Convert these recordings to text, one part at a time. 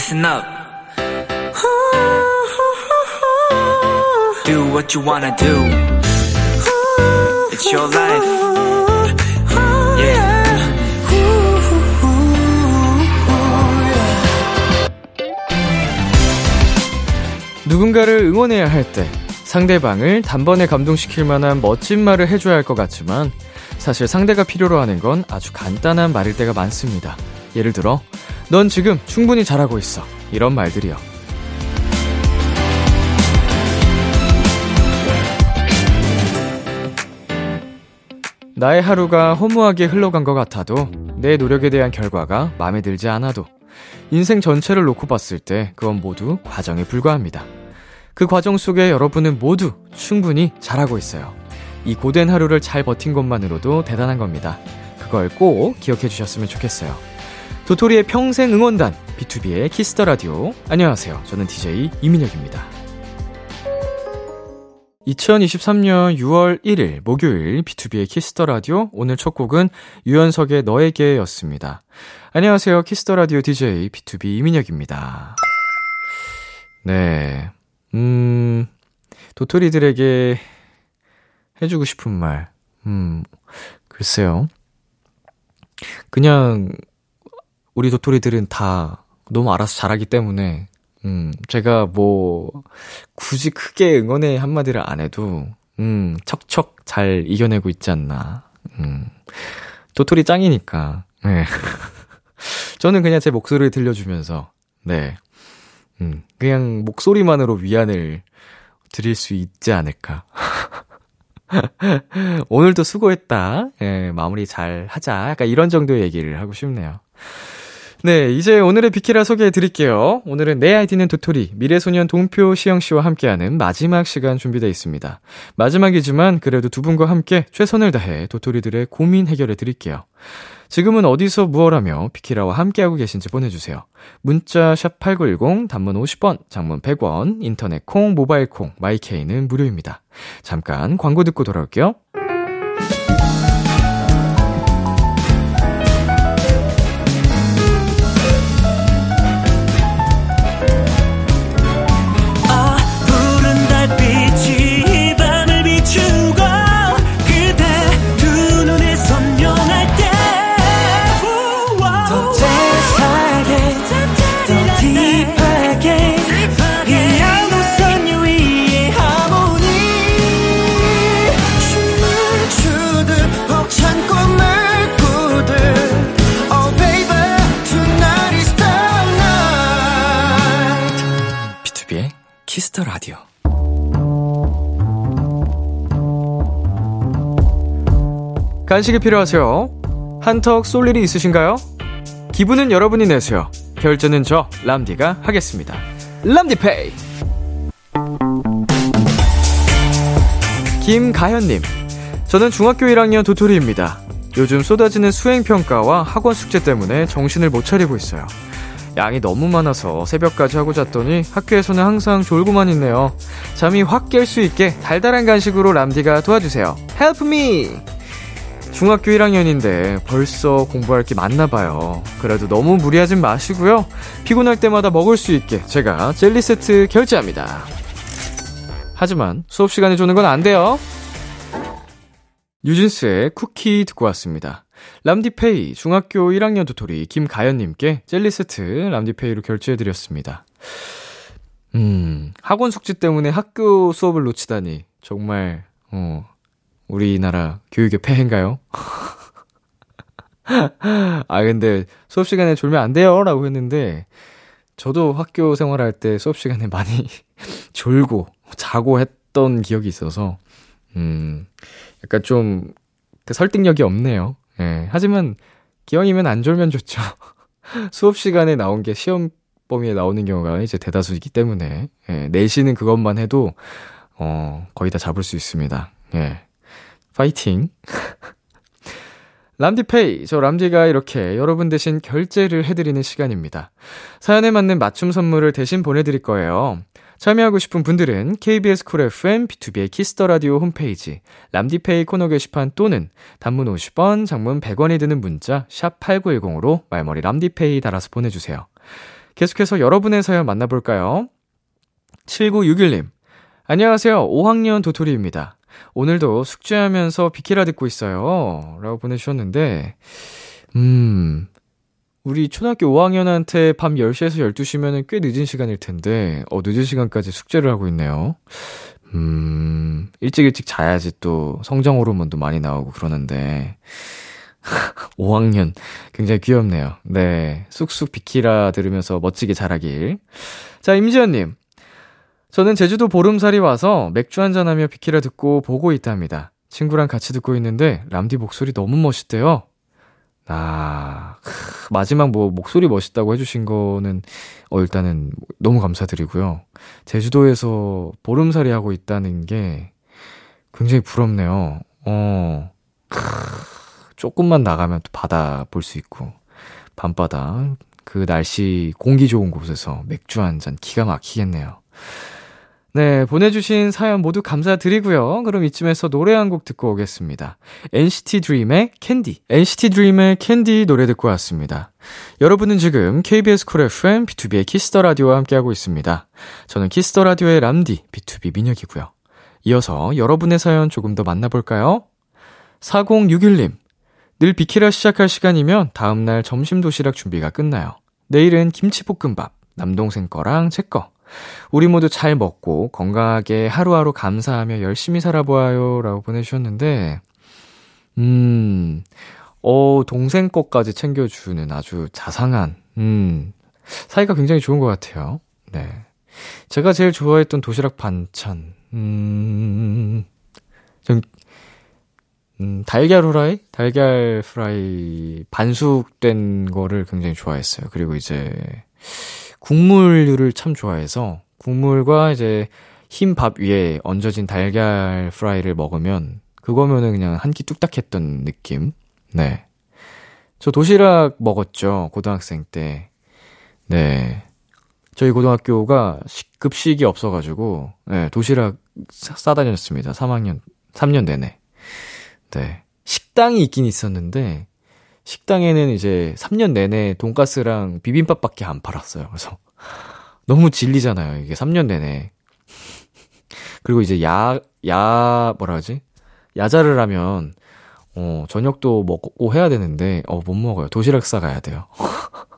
listen up. Do what you wanna do. It's your life. Yeah. 누군가를 응원해야 할 때 상대방을 단번에 감동시킬 만한 멋진 말을 해줘야 할 것 같지만 사실 상대가 필요로 하는 건 아주 간단한 말일 때가 많습니다. 예를 들어, 넌 지금 충분히 잘하고 있어. 이런 말들이요. 나의 하루가 허무하게 흘러간 것 같아도 내 노력에 대한 결과가 마음에 들지 않아도 인생 전체를 놓고 봤을 때 그건 모두 과정에 불과합니다. 그 과정 속에 여러분은 모두 충분히 잘하고 있어요. 이 고된 하루를 잘 버틴 것만으로도 대단한 겁니다. 그걸 꼭 기억해 주셨으면 좋겠어요. 도토리의 평생 응원단, 비투비의 키스 더 라디오. 안녕하세요. 저는 DJ 이민혁입니다. 2023년 6월 1일 목요일 비투비의 키스 더 라디오. 오늘 첫 곡은 유연석의 너에게였습니다. 안녕하세요. 키스 더 라디오 DJ 비투비 이민혁입니다. 네. 음, 도토리들에게 해 주고 싶은 말. 음, 글쎄요. 그냥, 우리 도토리들은 다 너무 알아서 잘하기 때문에, 음, 제가 뭐, 굳이 크게 응원의 한마디를 안 해도, 음, 척척 잘 이겨내고 있지 않나. 음, 도토리 짱이니까, 네. 저는 그냥 제 목소리를 들려주면서, 네. 음, 그냥 목소리만으로 위안을 드릴 수 있지 않을까. 오늘도 수고했다. 예, 마무리 잘 하자. 약간 이런 정도의 얘기를 하고 싶네요. 네, 이제 오늘의 비키라 소개해 드릴게요. 오늘은 내 아이디는 도토리, 미래소년 동표 시영 씨와 함께하는 마지막 시간 준비되어 있습니다. 마지막이지만 그래도 두 분과 함께 최선을 다해 도토리들의 고민 해결해 드릴게요. 지금은 어디서 무엇하며 비키라와 함께하고 계신지 보내주세요. 문자 샵 8910 단문 50원, 장문 100원, 인터넷 콩, 모바일 콩, 마이케이는 무료입니다. 잠깐 광고 듣고 돌아올게요. 키스 더 라디오. 간식이 필요하세요? 한턱 쏠 일이 있으신가요? 기분은 여러분이 내세요. 결제는 저 람디가 하겠습니다. 람디페이. 김가현님, 저는 중학교 1학년 도토리입니다. 요즘 쏟아지는 수행 평가와 학원 숙제 때문에 정신을 못 차리고 있어요. 양이 너무 많아서 새벽까지 하고 잤더니 학교에서는 항상 졸고만 있네요. 잠이 확 깰 수 있게 달달한 간식으로 람디가 도와주세요. Help! 중학교 1학년인데 벌써 공부할 게 많나 봐요. 그래도 너무 무리하진 마시고요. 피곤할 때마다 먹을 수 있게 제가 젤리 세트 결제합니다. 하지만 수업 시간에 주는 건 안 돼요. 뉴진스의 쿠키 듣고 왔습니다. 람디페이 중학교 1학년 도토리 김가연님께 젤리 세트 람디페이로 결제해드렸습니다. 음, 학원 숙제 때문에 학교 수업을 놓치다니 정말 어, 우리나라 교육의 폐해인가요? 아 근데 수업 시간에 졸면 안 돼요라고 했는데 저도 학교 생활할 때 수업 시간에 많이 졸고 자고 했던 기억이 있어서 음 약간 좀그 설득력이 없네요. 예. 하지만 기왕이면 안 졸면 좋죠. 수업 시간에 나온 게 시험 범위에 나오는 경우가 이제 대다수이기 때문에 예. 내시는 그것만 해도 어 거의 다 잡을 수 있습니다. 예. 파이팅. 람디페이, 저 람디가 이렇게 여러분 대신 결제를 해드리는 시간입니다. 사연에 맞는 맞춤 선물을 대신 보내드릴 거예요. 참여하고 싶은 분들은 KBS Cool FM, 비투비의 Kiss the Radio 홈페이지, 람디페이 코너 게시판 또는 단문 50원, 장문 100원이 드는 문자, 샵 8910으로 말머리 람디페이 달아서 보내주세요. 계속해서 여러분의 사연 만나볼까요? 7961님. 안녕하세요. 5학년 도토리입니다. 오늘도 숙제하면서 비키라 듣고 있어요. 라고 보내주셨는데, 음, 우리 초등학교 5학년한테 밤 10시에서 12시면은 꽤 늦은 시간일 텐데, 어, 늦은 시간까지 숙제를 하고 있네요. 음, 일찍 일찍 자야지 또 성장 호르몬도 많이 나오고 그러는데, 5학년. 굉장히 귀엽네요. 네. 쑥쑥 비키라 들으면서 멋지게 자라길. 자, 임지연님. 저는 제주도 보름살이 와서 맥주 한잔하며 비키라 듣고 보고 있답니다. 친구랑 같이 듣고 있는데 람디 목소리 너무 멋있대요. 아, 마지막 뭐 목소리 멋있다고 해주신 거는 어 일단은 너무 감사드리고요. 제주도에서 보름살이 하고 있다는 게 굉장히 부럽네요. 어, 크, 조금만 나가면 또 바다 볼 수 있고 밤바다 그 날씨 공기 좋은 곳에서 맥주 한 잔 기가 막히겠네요. 네, 보내주신 사연 모두 감사드리고요. 그럼 이쯤에서 노래 한 곡 듣고 오겠습니다. NCT DREAM의 Candy. NCT DREAM의 Candy 노래 듣고 왔습니다. 여러분은 지금 KBS 쿨 FM B2B의 키스터 라디오와 함께하고 있습니다. 저는 키스터 라디오의 람디 B2B 민혁이고요. 이어서 여러분의 사연 조금 더 만나볼까요? 4061님. 늘 비키라 시작할 시간이면 다음날 점심 도시락 준비가 끝나요. 내일은 김치볶음밥, 남동생 거랑 제 거. 우리 모두 잘 먹고 건강하게 하루하루 감사하며 열심히 살아보아요. 라고 보내주셨는데, 음, 어, 동생 것까지 챙겨주는 아주 자상한, 음, 사이가 굉장히 좋은 것 같아요. 네. 제가 제일 좋아했던 도시락 반찬, 음, 전, 음, 달걀 후라이? 달걀 프라이 반숙된 거를 굉장히 좋아했어요. 그리고 이제, 국물류를 참 좋아해서 국물과 이제 흰 밥 위에 얹어진 달걀 프라이를 먹으면 그거면은 그냥 한 끼 뚝딱 했던 느낌. 네. 저 도시락 먹었죠. 고등학생 때. 네. 저희 고등학교가 급식이 없어가지고, 네, 도시락 싸다녔습니다. 3학년, 3년 내내. 네. 식당이 있긴 있었는데, 식당에는 이제 3년 내내 돈가스랑 비빔밥밖에 안 팔았어요. 그래서 너무 질리잖아요. 이게 3년 내내. 그리고 이제 야, 야, 뭐라 하지? 야자를 하면, 어, 저녁도 먹고 해야 되는데, 어, 못 먹어요. 도시락 싸가야 돼요.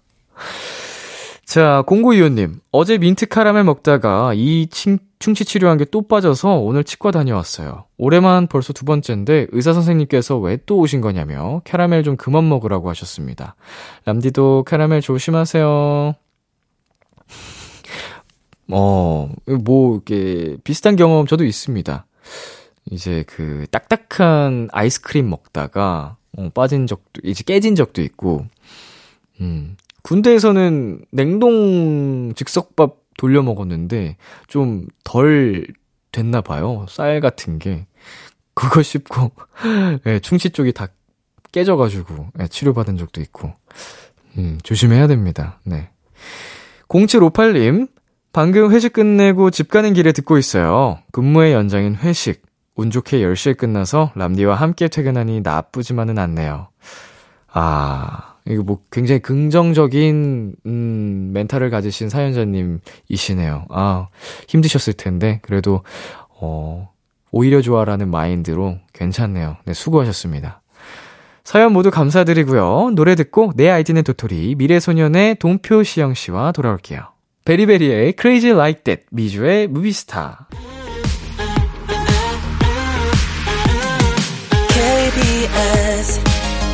자, 공구이호님. 어제 민트 카라멜 먹다가 이 칭, 충치 치료한 게 또 빠져서 오늘 치과 다녀왔어요. 올해만 벌써 두 번째인데 의사 선생님께서 왜 또 오신 거냐며 캐러멜 좀 그만 먹으라고 하셨습니다. 람디도 캐러멜 조심하세요. 어, 뭐, 이렇게 비슷한 경험 저도 있습니다. 이제 그 딱딱한 아이스크림 먹다가 어, 빠진 적도, 이제 깨진 적도 있고, 음, 군대에서는 냉동 즉석밥 돌려 먹었는데 좀 덜 됐나 봐요. 쌀 같은 게. 그거 씹고 네, 충치 쪽이 다 깨져가지고 네, 치료받은 적도 있고. 음, 조심해야 됩니다. 네. 0758님, 방금 회식 끝내고 집 가는 길에 듣고 있어요. 근무의 연장인 회식. 운 좋게 10시에 끝나서 람디와 함께 퇴근하니 나쁘지만은 않네요. 아, 이거 뭐 굉장히 긍정적인, 음, 멘탈을 가지신 사연자님이시네요. 아, 힘드셨을 텐데, 그래도, 어, 오히려 좋아라는 마인드로 괜찮네요. 네, 수고하셨습니다. 사연 모두 감사드리고요. 노래 듣고 내 아이디는 도토리, 미래소년의 동표 시영 씨와 돌아올게요. 베리베리의 Crazy Like That, 미주의 Movie Star. KBS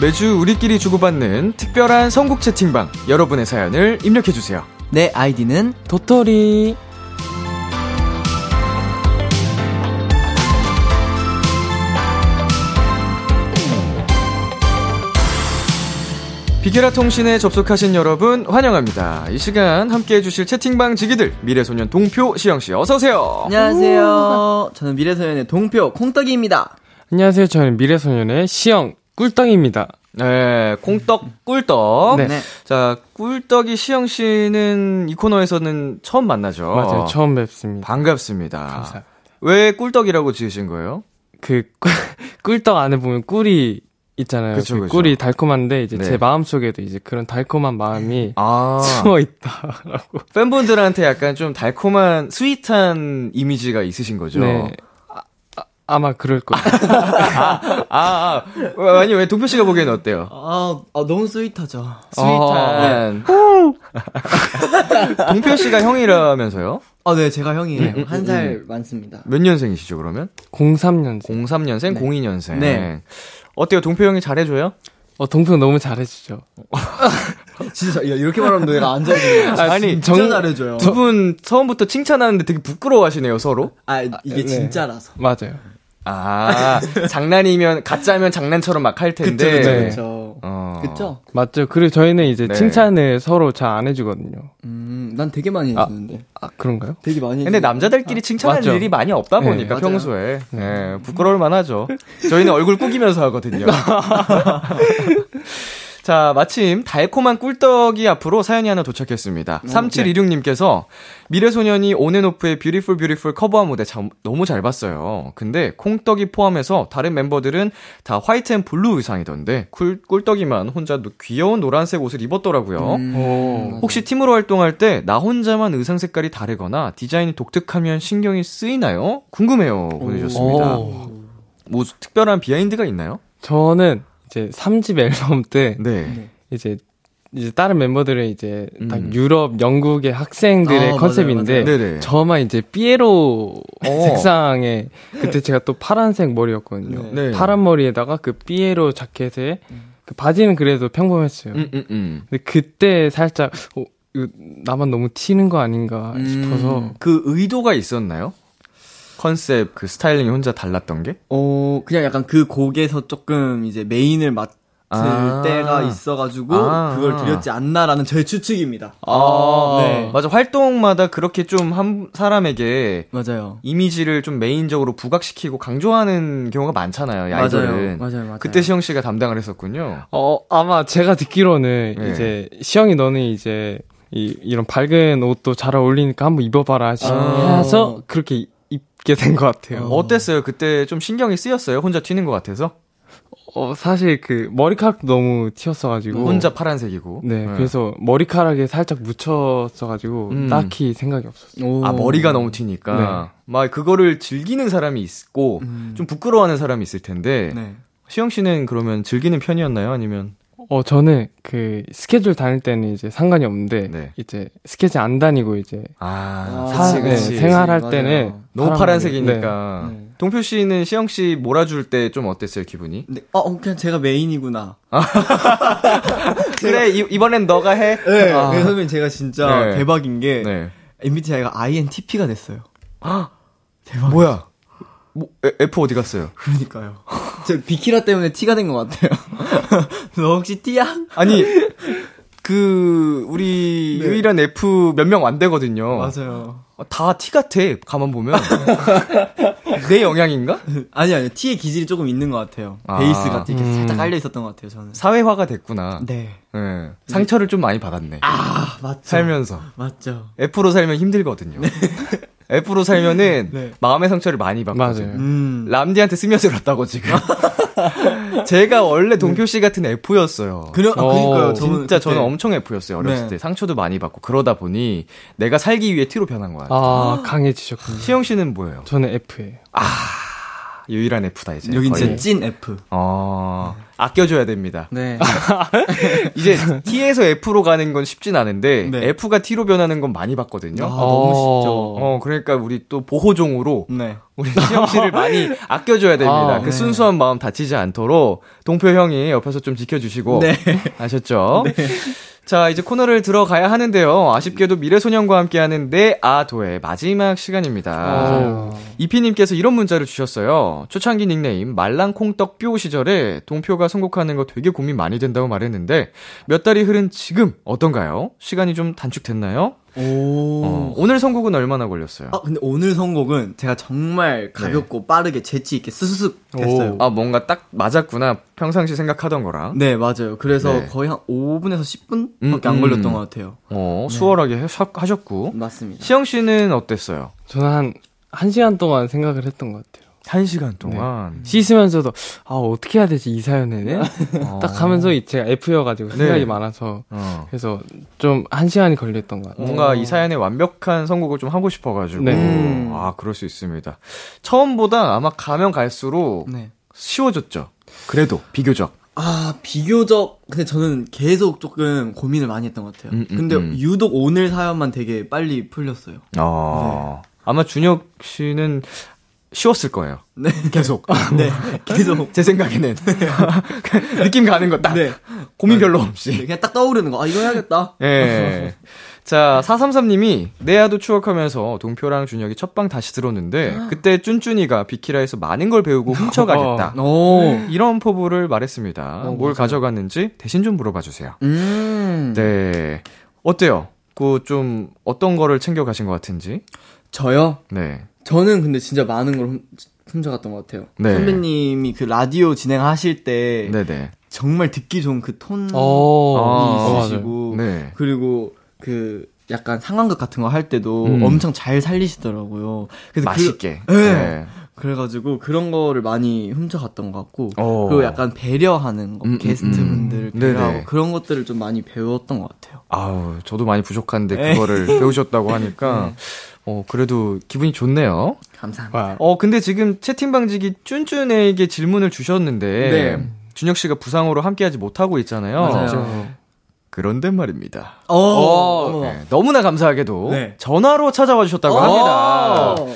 매주 우리끼리 주고받는 특별한 선곡 채팅방 여러분의 사연을 입력해주세요. 내 아이디는 도토리. 비케라 통신에 접속하신 여러분 환영합니다. 이 시간 함께 해주실 채팅방 지기들 미래소년 동표 시영 씨 어서 오세요. 안녕하세요. 저는 미래소년의 동표 콩떡이입니다. 안녕하세요. 저는 미래소년의 시영 꿀떡입니다. 네, 콩떡 꿀떡. 네. 네. 자, 꿀떡이 시영 씨는 이 코너에서는 처음 만나죠. 맞아요. 처음 뵙습니다. 반갑습니다. 감사합니다. 왜 꿀떡이라고 지으신 거예요? 그 꿀, 꿀떡 안에 보면 꿀이 있잖아요. 그쵸, 그 그쵸. 꿀이 달콤한데 이제 네. 제 마음 속에도 이제 그런 달콤한 마음이 아, 숨어 있다라고. 팬분들한테 약간 좀 달콤한 스윗한 이미지가 있으신 거죠. 네. 아, 아, 아마 그럴 거예요. 아, 아, 왜, 아니 왜 동표 씨가 보기에는 어때요? 아, 아, 너무 스윗하죠. 스윗한. 동표 씨가 형이라면서요? 아, 네, 제가 형이에요. 한살 많습니다. 몇 년생이시죠 그러면? 03년생. 03년생, 02년생. 네. 어때요? 동표 형이 잘해줘요? 어, 동표 형 너무 잘해주죠. 진짜, 야, 이렇게 말하면 내가 안 잘해줘요. 아니, 진짜 정- 잘해줘요. 두 분 처음부터 칭찬하는데 되게 부끄러워하시네요 서로. 아, 이게 네. 진짜라서. 맞아요. 아 장난이면 가짜면 장난처럼 막 할 텐데. 그쵸, 네. 그쵸. 어. 그쵸? 맞죠. 그리고 저희는 이제 네. 칭찬을 서로 잘 안 해주거든요. 음, 난 되게 많이 아. 해주는데. 아, 그런가요? 되게 많이 근데 해주는데. 남자들끼리 칭찬할 맞죠. 일이 많이 없다 네, 보니까 맞아요. 평소에 네, 부끄러울 만하죠. 저희는 얼굴 꾸기면서 하거든요. 자, 마침 달콤한 꿀떡이 앞으로 사연이 하나 도착했습니다. 3726님께서 미래소년이 온앤오프의 Beautiful Beautiful 커버한 무대 참, 너무 잘 봤어요. 근데 콩떡이 포함해서 다른 멤버들은 다 white and blue 의상이던데 꿀, 꿀떡이만 혼자 노- 귀여운 노란색 옷을 입었더라고요. 음, 오. 혹시 팀으로 활동할 때 나 혼자만 의상 색깔이 다르거나 디자인이 독특하면 신경이 쓰이나요? 궁금해요. 보내주셨습니다. 오. 뭐 특별한 behind가 있나요? 저는 이제 3집 앨범 때 네. 이제 이제 다른 멤버들은 이제 딱 음. 유럽, 영국의 학생들의 아, 컨셉인데 맞아요, 네네. 저만 이제 삐에로 어. 색상에 그때 제가 또 파란색 머리였거든요. 네. 파란 머리에다가 그 삐에로 자켓에 그 바지는 그래도 평범했어요. 음, 음, 음. 근데 그때 살짝 어, 나만 너무 튀는 거 아닌가 음. 싶어서 그 의도가 있었나요? 컨셉 그 스타일링이 혼자 달랐던 게? 어, 그냥 약간 그 곡에서 조금 이제 메인을 맡을 아. 때가 있어가지고 아. 그걸 드렸지 않나라는 저의 추측입니다. 아, 네. 맞아. 활동마다 그렇게 좀 한 사람에게 맞아요. 이미지를 좀 메인적으로 부각시키고 강조하는 경우가 많잖아요. 이 아이돌은. 맞아요, 맞아요, 맞아요. 그때 시영 씨가 담당을 했었군요. 어 아마 제가 듣기로는 네. 이제 시영이 너는 이제 이 이런 밝은 옷도 잘 어울리니까 한번 입어봐라 아. 해서 그렇게 입 게 된 것 같아요. 어. 어땠어요? 그때 좀 신경이 쓰였어요? 혼자 튀는 것 같아서? 어, 사실 그 머리카락도 너무 튀었어가지고. 혼자 파란색이고. 네, 그래서 머리카락에 살짝 묻혔어가지고 음. 딱히 생각이 없었어요. 오. 아, 머리가 너무 튀니까. 막 그거를 즐기는 사람이 있고, 음. 좀 부끄러워하는 사람이 있을 텐데, 네. 시영 씨는 그러면 즐기는 편이었나요? 아니면? 어, 저는 그 스케줄 다닐 때는 이제 상관이 없는데 네. 이제 스케줄 안 다니고 이제 아, 아, 사, 그치, 네, 그치. 생활할 맞아요. 때는 너무 파란 파란색이니까. 네. 네. 동표 씨는 시영 씨 몰아줄 때 좀 어땠어요, 기분이? 네. 어, 그냥 제가 메인이구나. 그래, 이, 이번엔 너가 해. 네. 아. 네, 선배님 제가 진짜 네. 대박인 게 네. MBTI가 INTP가 됐어요. 대박. 뭐야? 뭐, 에- F 어디 갔어요? 그러니까요. 저 비키라 때문에 T가 된 것 같아요. 너 혹시 T야? 아니, 그, 우리 네. 유일한 F 몇 명 안 되거든요. 맞아요. 어, 다 T 같아, 가만 보면. 내 영향인가? 아니 아니 T의 기질이 조금 있는 것 같아요. 아. 베이스가 이렇게 음. 살짝 깔려 있었던 것 같아요. 저는. 사회화가 됐구나. 네. 예. 상처를 좀 많이 받았네. 아 맞죠. 살면서. 맞죠. F로 살면 힘들거든요. F로 살면은 네. 마음의 상처를 많이 받거든요. 맞아요. 음. 람디한테 스며들었다고 지금. 제가 원래 동표 씨 같은 F였어요. 그래, 아, 어, 그러니까요. 저는 진짜 그때- 저는 엄청 F였어요. 어렸을 네. 때 상처도 많이 받고 그러다 보니 내가 살기 위해 T로 변한 거야. 아, 강해지셨군요. 시영 씨는 뭐예요? 저는 F예요. 유일한 F다 이제. 여긴 거의. 진짜 찐 F. 어, 아 껴줘야 됩니다. 네. 이제 T에서 F로 가는 건 쉽진 않은데 네. F가 T로 변하는 건 많이 봤거든요. 아, 너무 쉽죠. 어, 그러니까 우리 또 보호종으로 네. 우리 시영 씨를 많이 아껴줘야 됩니다. 아, 그 네. 순수한 마음 다치지 않도록 동표 형이 옆에서 좀 지켜주시고 네. 아셨죠? 자, 이제 코너를 들어가야 하는데요. 아쉽게도 미래소년과 함께하는 내 아도의 마지막 시간입니다. 오. 이피님께서 이런 문자를 주셨어요. 초창기 닉네임 말랑콩떡 뾰 시절에 동표가 선곡하는 거 되게 고민 많이 된다고 말했는데 몇 달이 흐른 지금 어떤가요? 시간이 좀 단축됐나요? 오. 어, 오늘 선곡은 얼마나 걸렸어요? 아, 근데 오늘 선곡은 제가 정말 가볍고 빠르게 재치 있게 스스슥 했어요. 아, 뭔가 딱 맞았구나. 평상시 생각하던 거랑. 네, 맞아요. 그래서 네. 거의 한 5분에서 10분밖에 음, 안 음. 걸렸던 것 같아요. 어, 수월하게 하셨- 하셨고. 맞습니다. 시영 씨는 어땠어요? 저는 한, 한 시간 동안 생각을 했던 것 같아요. 한 시간 동안. 씻으면서도, 아, 어떻게 해야 되지, 이 사연에는? 어. 딱 하면서 이- 제가 F여가지고 생각이 네. 많아서. 어. 그래서 좀 한 시간이 걸렸던 것 같아요. 뭔가 이 사연에 완벽한 선곡을 좀 하고 싶어가지고. 네. 음. 아, 그럴 수 있습니다. 처음보다 아마 가면 갈수록 네. 쉬워졌죠. 그래도, 비교적. 아, 비교적, 근데 저는 계속 조금 고민을 많이 했던 것 같아요. 음, 음, 근데 음. 유독 오늘 사연만 되게 빨리 풀렸어요. 어. 아마 준혁 씨는 쉬웠을 거예요. 네. 계속. 네. 계속. 제 생각에는. 느낌 가는 거 딱. 네. 고민 별로 네, 없이. 그냥 딱 떠오르는 거. 아, 이거 해야겠다. 예. 자, 433님이 내야도 추억하면서 동표랑 준혁이 첫방 다시 들었는데 그때 쭌쭌이가 비키라에서 많은 걸 배우고 훔쳐가겠다. 오. 이런 포부를 말했습니다. 어, 뭘 맞아요. 가져갔는지 대신 좀 물어봐 주세요. 음. 네. 어때요? 그 좀 어떤 거를 챙겨 가신 것 같은지? 저요? 네. 저는 근데 진짜 많은 걸 훔, 훔쳐갔던 것 같아요. 네. 선배님이 그 라디오 진행하실 때 네네. 정말 듣기 좋은 그 톤이 어, 아, 어, 맞아요. 있으시고 네. 그리고 그 약간 상황극 같은 거 할 때도 음. 엄청 잘 살리시더라고요. 그래서 맛있게. 그, 네. 네. 그래가지고 그런 거를 많이 훔쳐갔던 것 같고 어. 그리고 약간 배려하는 거 음, 음, 게스트분들 음. 배려하고 네네. 그런 것들을 좀 많이 배웠던 것 같아요. 아우, 저도 많이 부족한데 네. 그거를 배우셨다고 하니까 어, 그래도 기분이 좋네요. 감사합니다. 와, 어, 근데 지금 채팅방지기 쭌쭌에게 질문을 주셨는데 네. 준혁 씨가 부상으로 함께하지 못하고 있잖아요. 맞아요. 저- 그런데 말입니다. 어, 어머. 네, 너무나 감사하게도 네. 전화로 찾아와 주셨다고 합니다. 어.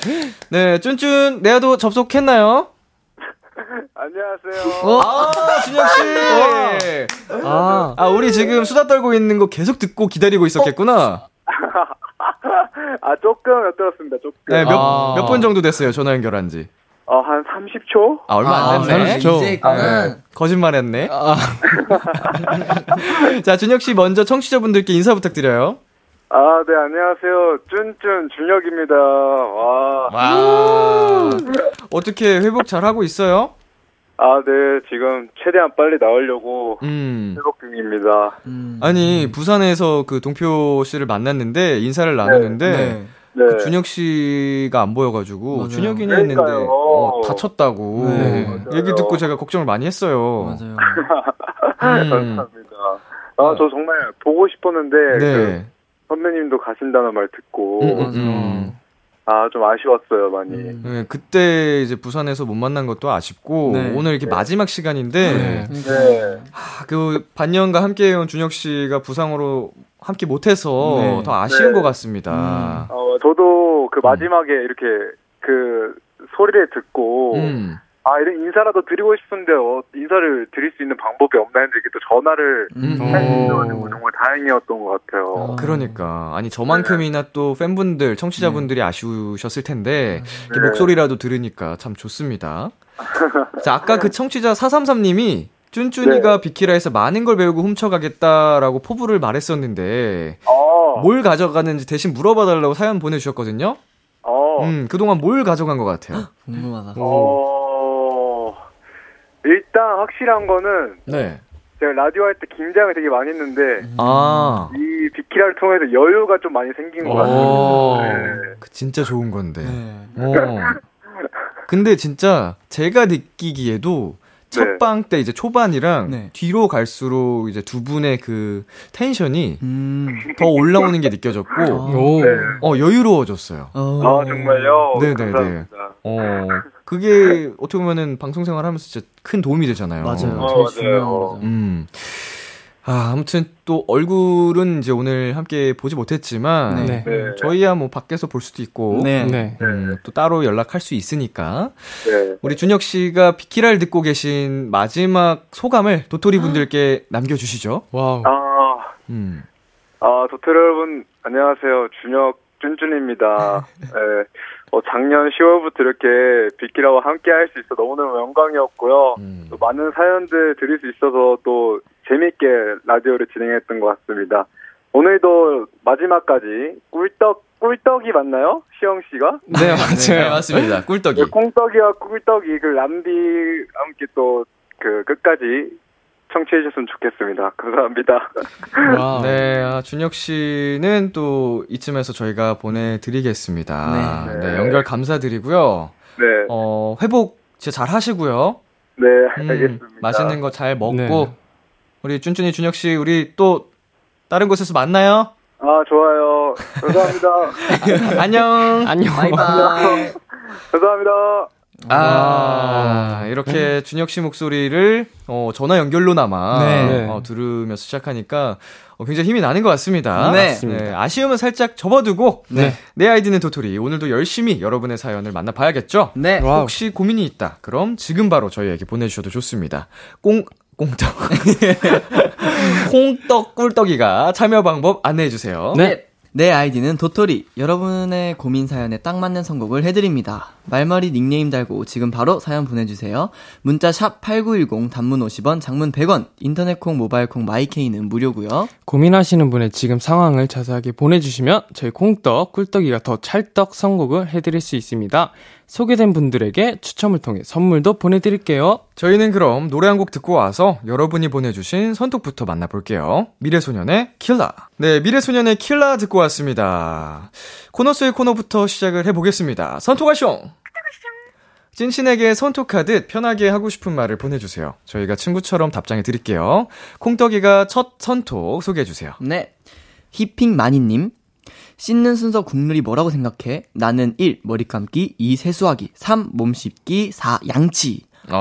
네, 쭌쭌 내야도 접속했나요? 안녕하세요. 아, 준혁 씨. 아, 아, 우리 지금 수다 떨고 있는 거 계속 듣고 기다리고 있었겠구나. 아 조금 엿들었습니다. 조금. 네, 몇, 아. 몇번 정도 됐어요, 전화 연결한 지. 어, 한 30초? 아, 얼마 안 아, 됐네. 그렇죠. 이제 있구나. 네, 거짓말 했네. 아, 자, 준혁 씨 먼저 청취자분들께 인사 부탁드려요. 아, 네, 안녕하세요. 쭌쭌 준혁입니다. 와. 와. 어떻게 회복 잘 하고 있어요? 아, 네, 지금 최대한 빨리 나오려고 음. 회복 중입니다. 음. 아니, 부산에서 그 동표 씨를 만났는데 인사를 나누는데 네. 네. 그 준혁 씨가 안 보여가지고 맞아요. 준혁이는 했는데 그러니까요. 어, 다쳤다고 네. 얘기 맞아요. 듣고 제가 걱정을 많이 했어요. 맞아요. 음. 감사합니다. 아, 저 정말 보고 싶었는데, 그 네. 선배님도 가신다는 말 듣고, 음, 음, 음. 아, 좀 아쉬웠어요, 많이. 음. 네, 그때 이제 부산에서 못 만난 것도 아쉽고 네. 오늘 이렇게 마지막 시간인데 네. 네. 아, 그 반년과 함께 해온 준혁 씨가 부상으로 함께 못해서 네. 더 아쉬운 네. 것 같습니다. 어, 저도 그 마지막에 이렇게 그 소리를 듣고, 음. 아, 이런 인사라도 드리고 싶은데, 어, 인사를 드릴 수 있는 방법이 없나 했는데, 이렇게 또 전화를 음. 할수 어. 있어가지고 정말 다행이었던 것 같아요. 어. 그러니까 아니 저만큼이나 또 팬분들 청취자분들이 네. 아쉬우셨을 텐데 이렇게 네. 목소리라도 들으니까 참 좋습니다. 자 아까 그 청취자 433님이 쭌쭌이가 비키라에서 많은 걸 배우고 훔쳐가겠다라고 포부를 말했었는데 어, 뭘 가져가는지 대신 물어봐달라고 사연 보내주셨거든요. 어, 음 그동안 뭘 가져간 것 같아요. 궁금하다. 어, 일단 확실한 거는, 네. 제가 라디오 할 때 긴장을 되게 많이 했는데, 아 이 비키라를 통해서 여유가 좀 많이 생긴 것 오. 같아요. 네. 그 진짜 좋은 건데. 네. 어. 근데 진짜 제가 느끼기에도 첫 방 때 이제 초반이랑 네. 뒤로 갈수록 이제 두 분의 그 텐션이 음. 더 올라오는 게 느껴졌고 오. 네. 어 여유로워졌어요. 어. 아, 정말요? 네네네. 감사합니다. 어 그게 어떻게 보면은 방송 생활하면서 진짜 큰 도움이 되잖아요. 맞아요. 어, 맞아요. 음. 아, 아무튼 또 얼굴은 이제 오늘 함께 보지 못했지만 네. 네. 저희야 뭐 밖에서 볼 수도 있고 네. 네. 음, 또 따로 연락할 수 있으니까 네. 우리 준혁 씨가 비키라를 듣고 계신 마지막 소감을 도토리 분들께 남겨주시죠. Wow. 아, 음. 아, 도토리 여러분, 안녕하세요. 준혁 쭌쭌입니다. 네, 어, 작년 10월부터 이렇게 빅키라와 함께 할 수 있어 너무너무 영광이었고요. 음. 또 많은 사연들 드릴 수 있어서 또 재밌게 라디오를 진행했던 것 같습니다. 오늘도 마지막까지 꿀떡, 꿀떡이 맞나요? 시영 씨가? 네, 네, 맞아요. 맞습니다. 꿀떡이. 그 콩떡이와 꿀떡이 그 람디와 함께 또 그 끝까지 청취해 주셨으면 좋겠습니다. 감사합니다. Wow. 네, 아, 준혁 씨는 또 이쯤에서 저희가 보내드리겠습니다. 네. 네, 연결 감사드리고요. 네, 어, 회복 진짜 잘 하시고요. 네, 음, 알겠습니다. 맛있는 거 잘 먹고, 네. 우리 쭌쭌이 준혁 씨, 우리 또 다른 곳에서 만나요. 아, 좋아요. 감사합니다. 안녕. 안녕. Bye bye. 감사합니다. 아, 이렇게 준혁 씨 목소리를 어, 전화 연결로나마 네. 어, 들으면서 시작하니까 어, 굉장히 힘이 나는 것 같습니다. 네. 네, 아쉬움은 살짝 접어두고 네. 내 아이디는 도토리 오늘도 열심히 여러분의 사연을 만나봐야겠죠? 네. Wow. 혹시 고민이 있다. 그럼 지금 바로 저희에게 보내주셔도 좋습니다. 꽁 꽁떡 콩떡 꿀떡이가 참여 방법 안내해 주세요. 네. 내 아이디는 도토리. 여러분의 고민 사연에 딱 맞는 선곡을 해드립니다. 말머리 닉네임 달고 지금 바로 사연 보내주세요. 문자 샵 8910 단문 50원, 장문 100원, 인터넷 콩, 모바일 콩, 마이케이는 무료고요 고민하시는 분의 지금 상황을 자세하게 보내주시면 저희 콩떡, 꿀떡이가 더 찰떡 선곡을 해드릴 수 있습니다. 소개된 분들에게 추첨을 통해 선물도 보내드릴게요. 저희는 그럼 노래 한 곡 듣고 와서 여러분이 보내주신 선톡부터 만나볼게요. 미래소년의 Killa. 네, 미래소년의 Killa 듣고 왔습니다. 코너 속의 코너부터 시작을 해보겠습니다. 선톡하숑! 찐친에게 선톡하듯 편하게 하고 싶은 말을 보내주세요. 저희가 친구처럼 답장해 드릴게요. 콩떡이가 첫 선톡 소개해주세요. 네. 히핑 마니님. 씻는 순서 국룰이 뭐라고 생각해? 나는 1. 머리 감기 2. 세수하기 3. 몸 씻기 4. 양치 오.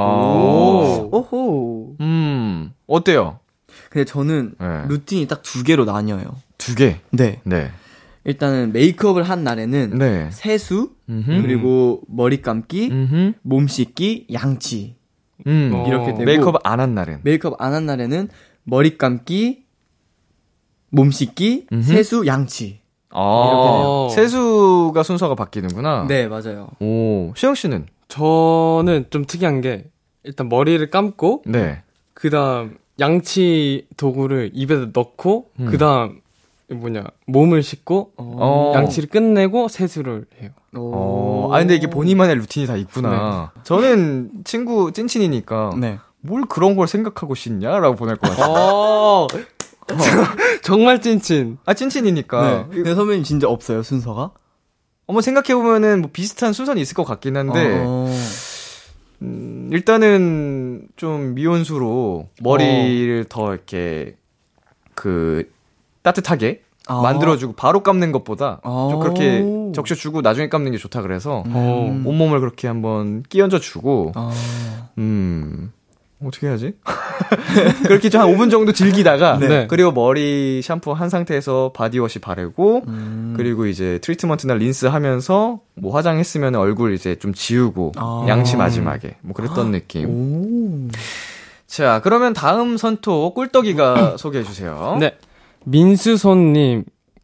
오호 음, 어때요? 근데 저는 네. 루틴이 딱 두 개로 나뉘어요 두 개. 네 네. 일단은 메이크업을 한 날에는 네. 세수 음흠. 그리고 머리 감기 음흠. 몸 씻기 양치 음. 어. 이렇게 되고 메이크업 안 한 날은. 메이크업 안 한 날에는 머리 감기 몸 씻기 음흠. 세수 양치 아, 이렇게 세수가 순서가 바뀌는구나. 네 맞아요 오, 시영 씨는? 저는 좀 특이한 게 일단 머리를 감고 네. 그 다음 양치 도구를 입에 넣고 음. 그 다음 뭐냐 몸을 씻고 어. 양치를 끝내고 세수를 해요. 어, 아, 근데 이게 본인만의 루틴이 다 있구나. 저는 친구 찐친이니까 네 뭘 그런 걸 생각하고 씻냐? 라고 보낼 것 같아요. 어, 정말 찐친. 아, 찐친이니까. 네. 근데 선배님 진짜 없어요 순서가? 어머, 생각해 보면은 뭐 비슷한 순서는 있을 것 같긴 한데, 어. 음, 일단은 좀 미온수로 머리를 더 이렇게 그 따뜻하게 아. 만들어주고 바로 감는 것보다 아. 좀 그렇게 적셔주고 나중에 감는 게 좋다 그래서 어. 음. 온몸을 그렇게 한번 끼얹어 주고 아. 음 어떻게 해야지? 그렇게 좀한 5분 정도 즐기다가 네. 그리고 머리 샴푸 한 상태에서 body wash 바르고 음. 그리고 이제 트리트먼트나 린스 하면서 뭐 화장했으면 얼굴 이제 좀 지우고 아. 양치 마지막에 뭐 그랬던 느낌. 오. 자, 그러면 다음 선톡 꿀떡이가 소개해 주세요. 네. 민수손님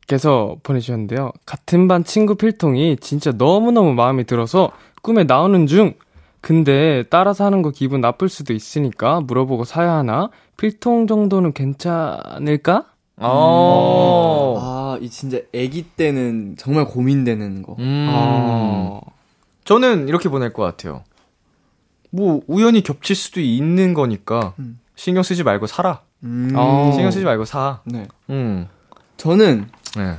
께서 보내주셨는데요. 같은 반 친구 필통이 진짜 너무너무 마음에 들어서 꿈에 나오는 중. 근데 따라서 하는 거 기분 나쁠 수도 있으니까 물어보고 사야 하나? 필통 정도는 괜찮을까? 어. 아, 이 진짜 아기 때는 정말 고민되는 거. 음. 어. 저는 이렇게 보낼 것 같아요. 뭐 우연히 겹칠 수도 있는 거니까 음. 신경 쓰지 말고 살아. 음. 어. 신경 쓰지 말고 사. 네. 음. 저는 네.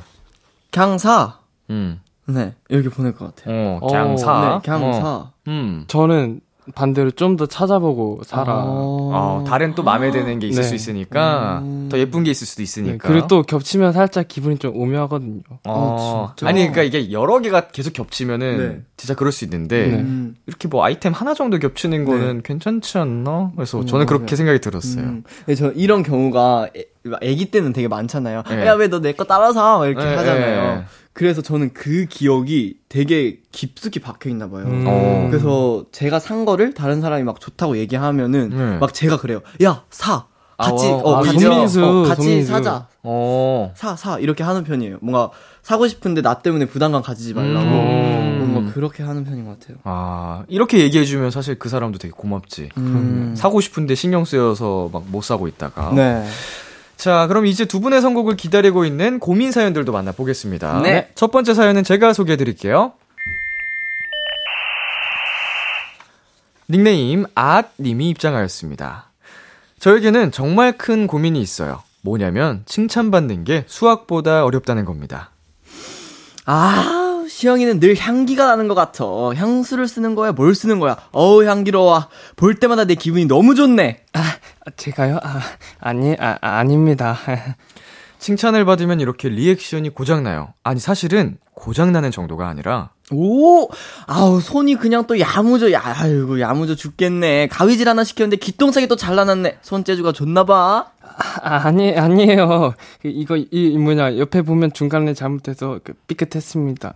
그냥 사. 음. 네. 이렇게 보낼 것 같아요. 어, 그냥 어, 사. 네, 그냥 어. 사. 음. 저는 반대로 좀 더 찾아보고 살아. 어, 다른 또 마음에 드는 게 있을 네. 수 있으니까 음. 더 예쁜 게 있을 수도 네, 있으니까. 그리고 또 겹치면 살짝 기분이 좀 오묘하거든요. 어, 아, 진짜? 아니 그러니까 이게 여러 개가 계속 겹치면은 네. 진짜 그럴 수 있는데 네. 음. 이렇게 뭐 아이템 하나 정도 겹치는 거는 괜찮지 않나? 그래서 음, 저는 그렇게. 생각이 들었어요. 음. 근데 저 이런 경우가 애, 아기 때는 되게 많잖아요. 네. 야, 왜 너 내 거 따라사? 막 이렇게 네, 하잖아요. 네. 그래서 저는 그 기억이 되게 깊숙이 박혀 있나 봐요. 음. 어. 그래서 제가 산 거를 다른 사람이 막 좋다고 얘기하면은 네. 막 제가 그래요. 야, 사. 같이 아, 어, 아, 같이, 손민수, 어, 같이 손민수. 사자. 어. 사, 사, 이렇게 하는 편이에요. 뭔가, 사고 싶은데 나 때문에 부담감 가지지 말라고. 음. 뭔가 그렇게 하는 편인 것 같아요. 아, 이렇게 얘기해주면 사실 그 사람도 되게 고맙지. 음. 사고 싶은데 신경 쓰여서 막 못 사고 있다가. 네. 자, 그럼 이제 두 분의 선곡을 기다리고 있는 고민 사연들도 만나보겠습니다. 네. 첫 번째 사연은 제가 소개해 드릴게요. 닉네임 앗님이 입장하였습니다. 저에게는 정말 큰 고민이 있어요. 뭐냐면 칭찬받는 게 수학보다 어렵다는 겁니다. 아, 시영이는 늘 향기가 나는 것 같아. 향수를 쓰는 거야? 뭘 쓰는 거야? 어우, 향기로워. 볼 때마다 내 기분이 너무 좋네. 아, 제가요? 아, 아니, 아, 아닙니다. 칭찬을 받으면 이렇게 리액션이 고장나요. 아니, 사실은 고장나는 정도가 아니라 오! 아우, 손이 그냥 또 야무져, 야, 아이고, 야무져 죽겠네. 가위질 하나 시켰는데 기똥차게 또 잘라놨네. 손재주가 좋나봐. 아, 아니, 아니에요. 그, 이거, 이, 이 뭐냐, 옆에 보면 중간에 잘못해서 그 삐끗했습니다.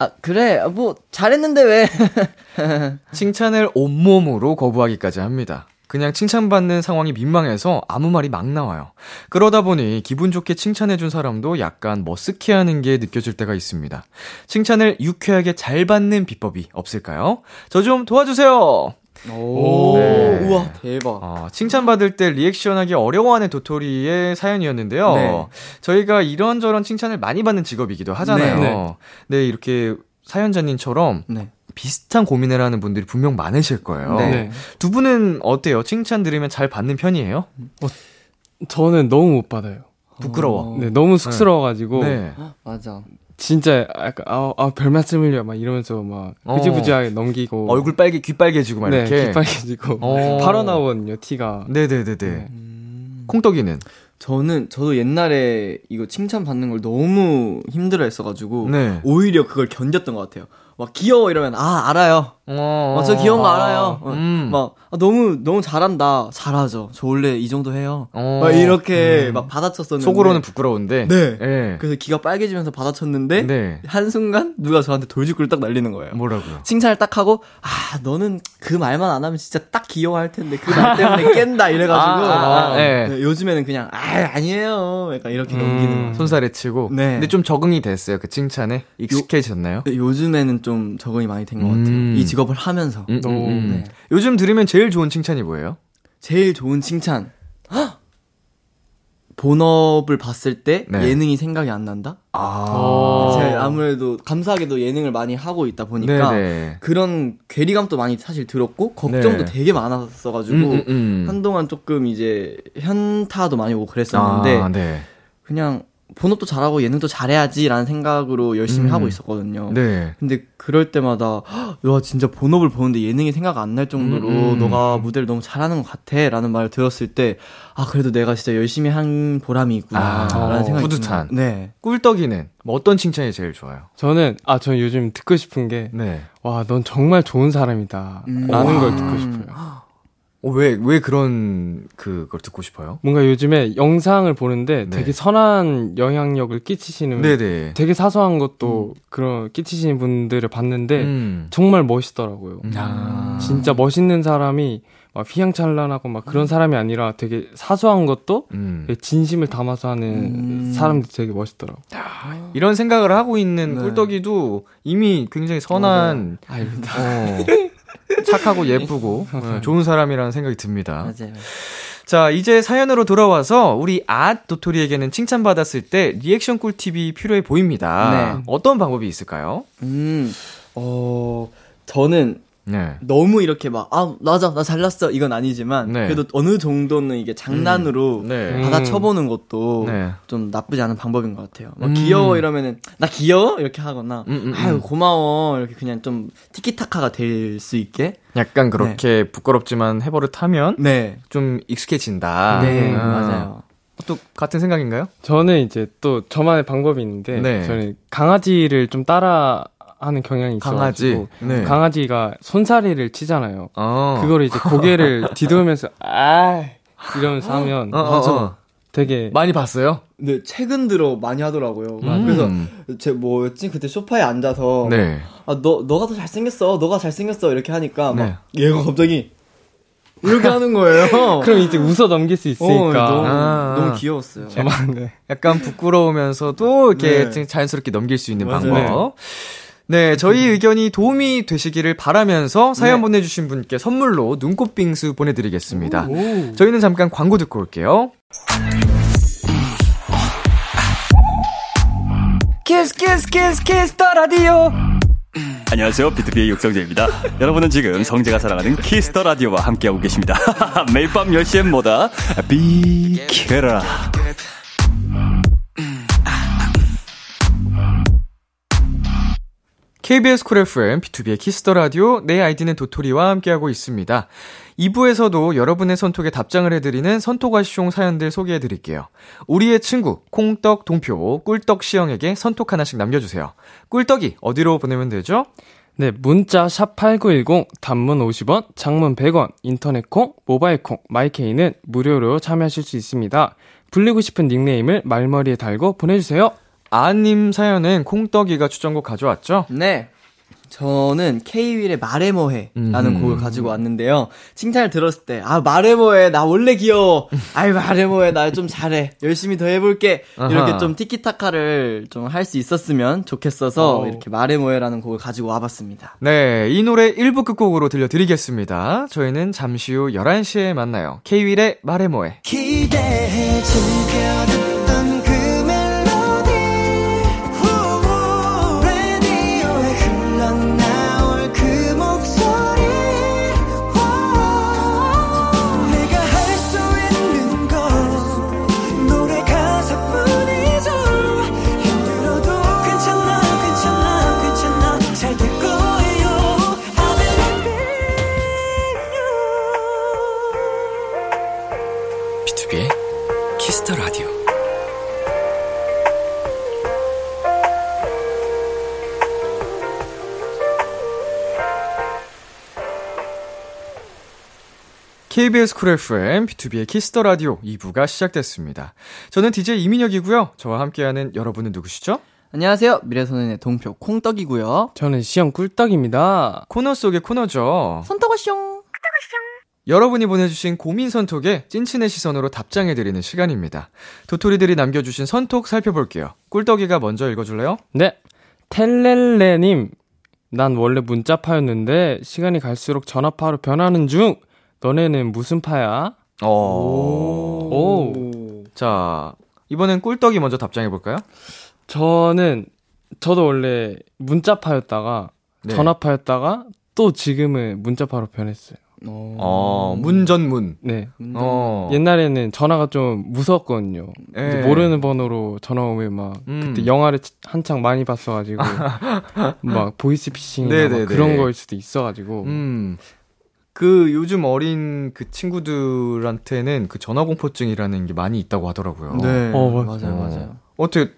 아, 그래. 뭐, 잘했는데 왜. 칭찬을 온몸으로 거부하기까지 합니다. 그냥 칭찬받는 상황이 민망해서 아무 말이 막 나와요. 그러다 보니 기분 좋게 칭찬해준 사람도 약간 머쓱해하는 게 느껴질 때가 있습니다. 칭찬을 유쾌하게 잘 받는 비법이 없을까요? 저 좀 도와주세요! 오, 네. 대박. 어, 칭찬받을 때 리액션하기 어려워하는 도토리의 사연이었는데요. 네. 저희가 이런저런 칭찬을 많이 받는 직업이기도 하잖아요. 네. 네, 이렇게 사연자님처럼 네. 비슷한 고민을 하는 분들이 분명 많으실 거예요. 네. 두 분은 어때요? 칭찬 들으면 잘 받는 편이에요? 저는 너무 못 받아요. 부끄러워. 네, 너무 쑥스러워가지고. 네. 맞아. 진짜, 약간, 아, 아, 별 말씀을요. 막 이러면서 막, 어. 흐지부지하게 넘기고. 얼굴 빨개, 귀 빨개지고 막 네, 이렇게. 귀 빨개지고. 어. 바로 나오거든요, 티가. 네네네네. 네. 콩떡이는? 저는, 저도 옛날에 이거 칭찬 받는 걸 너무 힘들어 했어가지고. 네. 오히려 그걸 견뎠던 것 같아요. 막 귀여워 이러면, 아, 알아요. 어, 어, 저 귀여운 거 알아요. 어, 음. 막, 아, 너무, 너무 잘한다. 잘하죠. 저 원래 이 정도 해요. 어. 막 이렇게 막 받아쳤었는데. 속으로는 부끄러운데. 네. 예. 그래서 귀가 빨개지면서 받아쳤는데. 네. 한 순간 누가 저한테 돌직구를 딱 날리는 거예요. 뭐라고요? 칭찬을 딱 하고, 아, 너는 그 말만 안 하면 진짜 딱 귀여워할 텐데, 그 말 때문에 깬다, 이래가지고. 아, 아, 네. 네, 요즘에는 그냥, 아, 아니에요. 약간 이렇게 음. 넘기는 거. 손살에 치고. 네. 근데 좀 적응이 됐어요. 그 칭찬에. 익숙해졌나요? 근데 요즘에는 좀 적응이 많이 된 것 같아요. 음. 이 직업을 하면서. 음, 음, 음. 네. 요즘 들으면 제일 좋은 칭찬이 뭐예요? 제일 좋은 칭찬. 헉! 본업을 봤을 때 네. 예능이 생각이 안 난다? 아. 제가 아무래도 감사하게도 예능을 많이 하고 있다 보니까 네네. 그런 괴리감도 많이 사실 들었고 걱정도 네. 되게 많았어가지고 음, 음, 음. 한동안 조금 이제 현타도 많이 오고 그랬었는데 아, 네. 그냥 본업도 잘하고 예능도 잘해야지라는 생각으로 열심히 음. 하고 있었거든요. 네. 근데 그럴 때마다 헉, 와 진짜 본업을 보는데 예능이 생각 안 날 정도로 음, 음. 너가 무대를 너무 잘하는 것 같아라는 말을 들었을 때 아 그래도 내가 진짜 열심히 한 보람이 있구나라는 아, 생각이 뿌듯한. 드는- 네. 꿀떡이는 뭐 어떤 칭찬이 제일 좋아요? 저는, 아, 저 요즘 듣고 싶은 게, 네. 와, 넌 정말 좋은 사람이다. 음. 라는 걸 와. 듣고 싶어요. 어, 왜, 왜 그런, 그걸 듣고 싶어요? 뭔가 요즘에 영상을 보는데 네. 되게 선한 영향력을 끼치시는 네네. 되게 사소한 것도 그런 끼치시는 분들을 봤는데 음. 정말 멋있더라고요. 아. 진짜 멋있는 사람이 막 휘황찬란하고 막 그런 사람이 아니라 되게 사소한 것도 음. 되게 진심을 담아서 하는 음. 사람들이 되게 멋있더라고. 이런 생각을 하고 있는 네. 꿀떡이도 이미 굉장히 선한, 아닙니다. 어, 착하고 예쁘고, 어, 좋은 사람이라는 생각이 듭니다. 맞아요. 자, 이제 사연으로 돌아와서 우리 앗 도토리에게는 칭찬받았을 때 리액션 꿀팁이 필요해 보입니다. 네. 어떤 방법이 있을까요? 음, 어, 저는 네. 너무 이렇게 막, 아, 맞아, 나 잘났어. 이건 아니지만, 네. 그래도 어느 정도는 이게 장난으로 네. 받아쳐보는 것도 네. 좀 나쁘지 않은 방법인 것 같아요. 막 음. 귀여워 이러면은, 나 귀여워? 이렇게 하거나, 음, 음, 아유, 음. 고마워. 이렇게 그냥 좀 티키타카가 될 수 있게. 약간 그렇게 부끄럽지만 해버릇하면 네. 좀 익숙해진다. 네, 아. 맞아요. 또 같은 생각인가요? 저는 이제 또 저만의 방법이 있는데 네. 저는 강아지를 좀 따라 하는 경향이 강아지. 있어가지고 네. 강아지가 손사리를 치잖아요. 어. 그거를 이제 고개를 뒤돌면서 아 이러면서 하면 어, 어, 어. 되게 많이 봤어요? 근데 최근 들어 많이 하더라고요. 음. 그래서 제 뭐였지? 그때 소파에 앉아서 네. 아, 너 너가 더 잘생겼어. 너가 잘생겼어. 이렇게 하니까 막 네. 얘가 갑자기 이렇게 하는 거예요. 그럼 이제 웃어 넘길 수 어, 있으니까. 너무, 아. 너무 귀여웠어요. 저만, 네. 약간 부끄러우면서도 이렇게 네. 자연스럽게 넘길 수 있는 맞아요. 방법. 네, 저희 의견이 도움이 되시기를 바라면서 사연 네. 보내주신 분께 선물로 눈꽃 빙수 보내드리겠습니다. 저희는 잠깐 광고 듣고 올게요. Kiss Kiss Kiss Kiss the Radio 안녕하세요. 비투비의 육성재입니다. 여러분은 지금 성재가 사랑하는 Kiss the Radio와 함께하고 계십니다. 매일 밤 10시엔 뭐다? 비키라. KBS Cool FM, 비투비의 Kiss the Radio, 내 아이디는 도토리와 함께하고 있습니다. 2부에서도 여러분의 선톡에 답장을 해드리는 선톡아시용 사연들 소개해드릴게요. 우리의 친구, 콩떡, 동표, 꿀떡 시영에게 선톡 하나씩 남겨주세요. 꿀떡이 어디로 보내면 되죠? 네, 문자 샵8910 단문 50원, 장문 100원, 인터넷 콩, 모바일 콩, 마이케이는 무료로 참여하실 수 있습니다. 불리고 싶은 닉네임을 말머리에 달고 보내주세요. 아님 사연은 콩떡이가 추천곡 가져왔죠? 네. 저는 K-윌의 말해 뭐해 라는 음. 곡을 가지고 왔는데요. 칭찬을 들었을 때, 아, 말해 뭐해. 나 원래 귀여워. 아이, 말해 뭐해. 나 좀 잘해. 열심히 더 해볼게. 이렇게 아하. 좀 티키타카를 좀 할 수 있었으면 좋겠어서 어. 이렇게 말해 뭐해 라는 곡을 가지고 와봤습니다. 네, 이 노래 1부 끝곡으로 들려드리겠습니다. 저희는 잠시 후 11시에 만나요. K-윌의 말해 뭐해. 기대해 즐겨 KBS 쿨 FM, B2B의 키스터 라디오 2부가 시작됐습니다. 저는 DJ 이민혁이고요. 저와 함께하는 여러분은 누구시죠? 안녕하세요. 미래소년의 동표 콩떡이고요. 저는 시영 꿀떡입니다. 코너 속의 코너죠. 선톡 왔숑. 여러분이 보내주신 고민 선톡에 찐친의 시선으로 답장해드리는 시간입니다. 도토리들이 남겨주신 선톡 살펴볼게요. 꿀떡이가 먼저 읽어줄래요? 네. 텔렐레님, 난 원래 문자파였는데 시간이 갈수록 전화파로 변하는 중. 너네는 무슨 파야? 어. 오. 자, 이번엔 꿀떡이 먼저 답장해 볼까요? 저는 저도 원래 문자파였다가 네. 전화파였다가 또 지금은 문자파로 변했어요. 어, 문전문. 네. 어. 옛날에는 전화가 좀 무서웠거든요. 예. 이제 모르는 번호로 전화 오면 막 음. 그때 영화를 한창 많이 봤어가지고 막 보이스피싱이나 네네네. 막 그런 거일 수도 있어가지고 음. 그 요즘 어린 그 친구들한테는 그 전화공포증이라는 게 많이 있다고 하더라고요. 네. 어, 맞아요, 어. 맞아요. 어떻게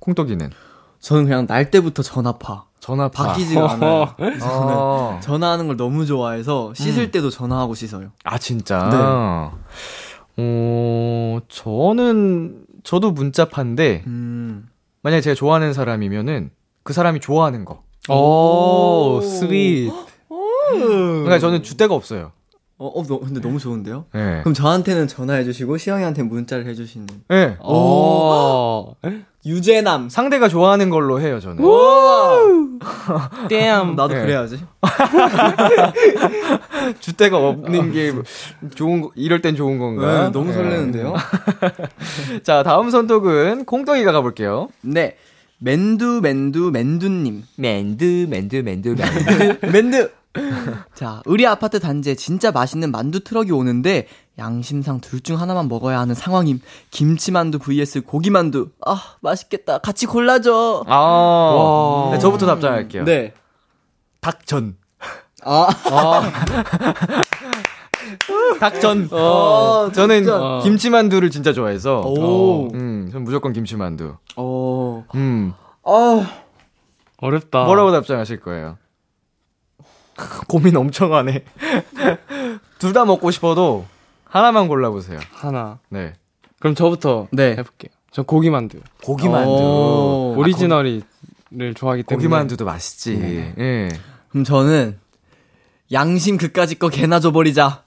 콩떡이는 저는 그냥 날 때부터 전화파. 전화 바뀌지가 않아요. 저는 아, 전화하는 걸 너무 좋아해서 씻을 음. 때도 전화하고 씻어요. 아 진짜. 어, 저는 저도 문자파인데 음. 만약에 제가 좋아하는 사람이면은 그 사람이 좋아하는 거. 오, sweet. 그러니까 저는 줏대가 없어요. 어, 어, 너, 근데 너무 좋은데요? 예. 그럼 저한테는 전화해주시고 시영이한테 문자를 해주시는 예. 오, 유죄남. 상대가 좋아하는 걸로 해요, 저는. 땜. 나도 네. 그래야지. 줏대가 없는 게 좋은 거, 이럴 땐 좋은 건가? 네, 너무 예. 설레는데요. 자, 다음 선톡은 콩떡이가 가볼게요. 네. 맨두 맨두 맨두님. 맨드, 맨드, 맨드, 맨드. 맨두. 자, 우리 아파트 단지에 진짜 맛있는 만두 트럭이 오는데 양심상 둘 중 하나만 먹어야 하는 상황임. 김치만두 vs 고기만두. 아, 맛있겠다. 같이 골라줘. 아, 와. 네, 저부터 답장할게요. 네. 닭전. 아, 닭전. 어, 저는 진짜. 김치만두를 진짜 좋아해서. 오. 음, 전 무조건 김치만두. 어. 음, 아, 어렵다. 뭐라고 답장하실 거예요? 고민 엄청 하네. 둘 다 먹고 싶어도 하나만 골라보세요. 하나. 네. 그럼 저부터 네. 해볼게요. 전 고기만두. 고기만두. 오. 오리지널이를 좋아하기 때문에. 고기만두도 맛있지. 네. 예. 그럼 저는 양심 그까짓 거 개나 줘버리자.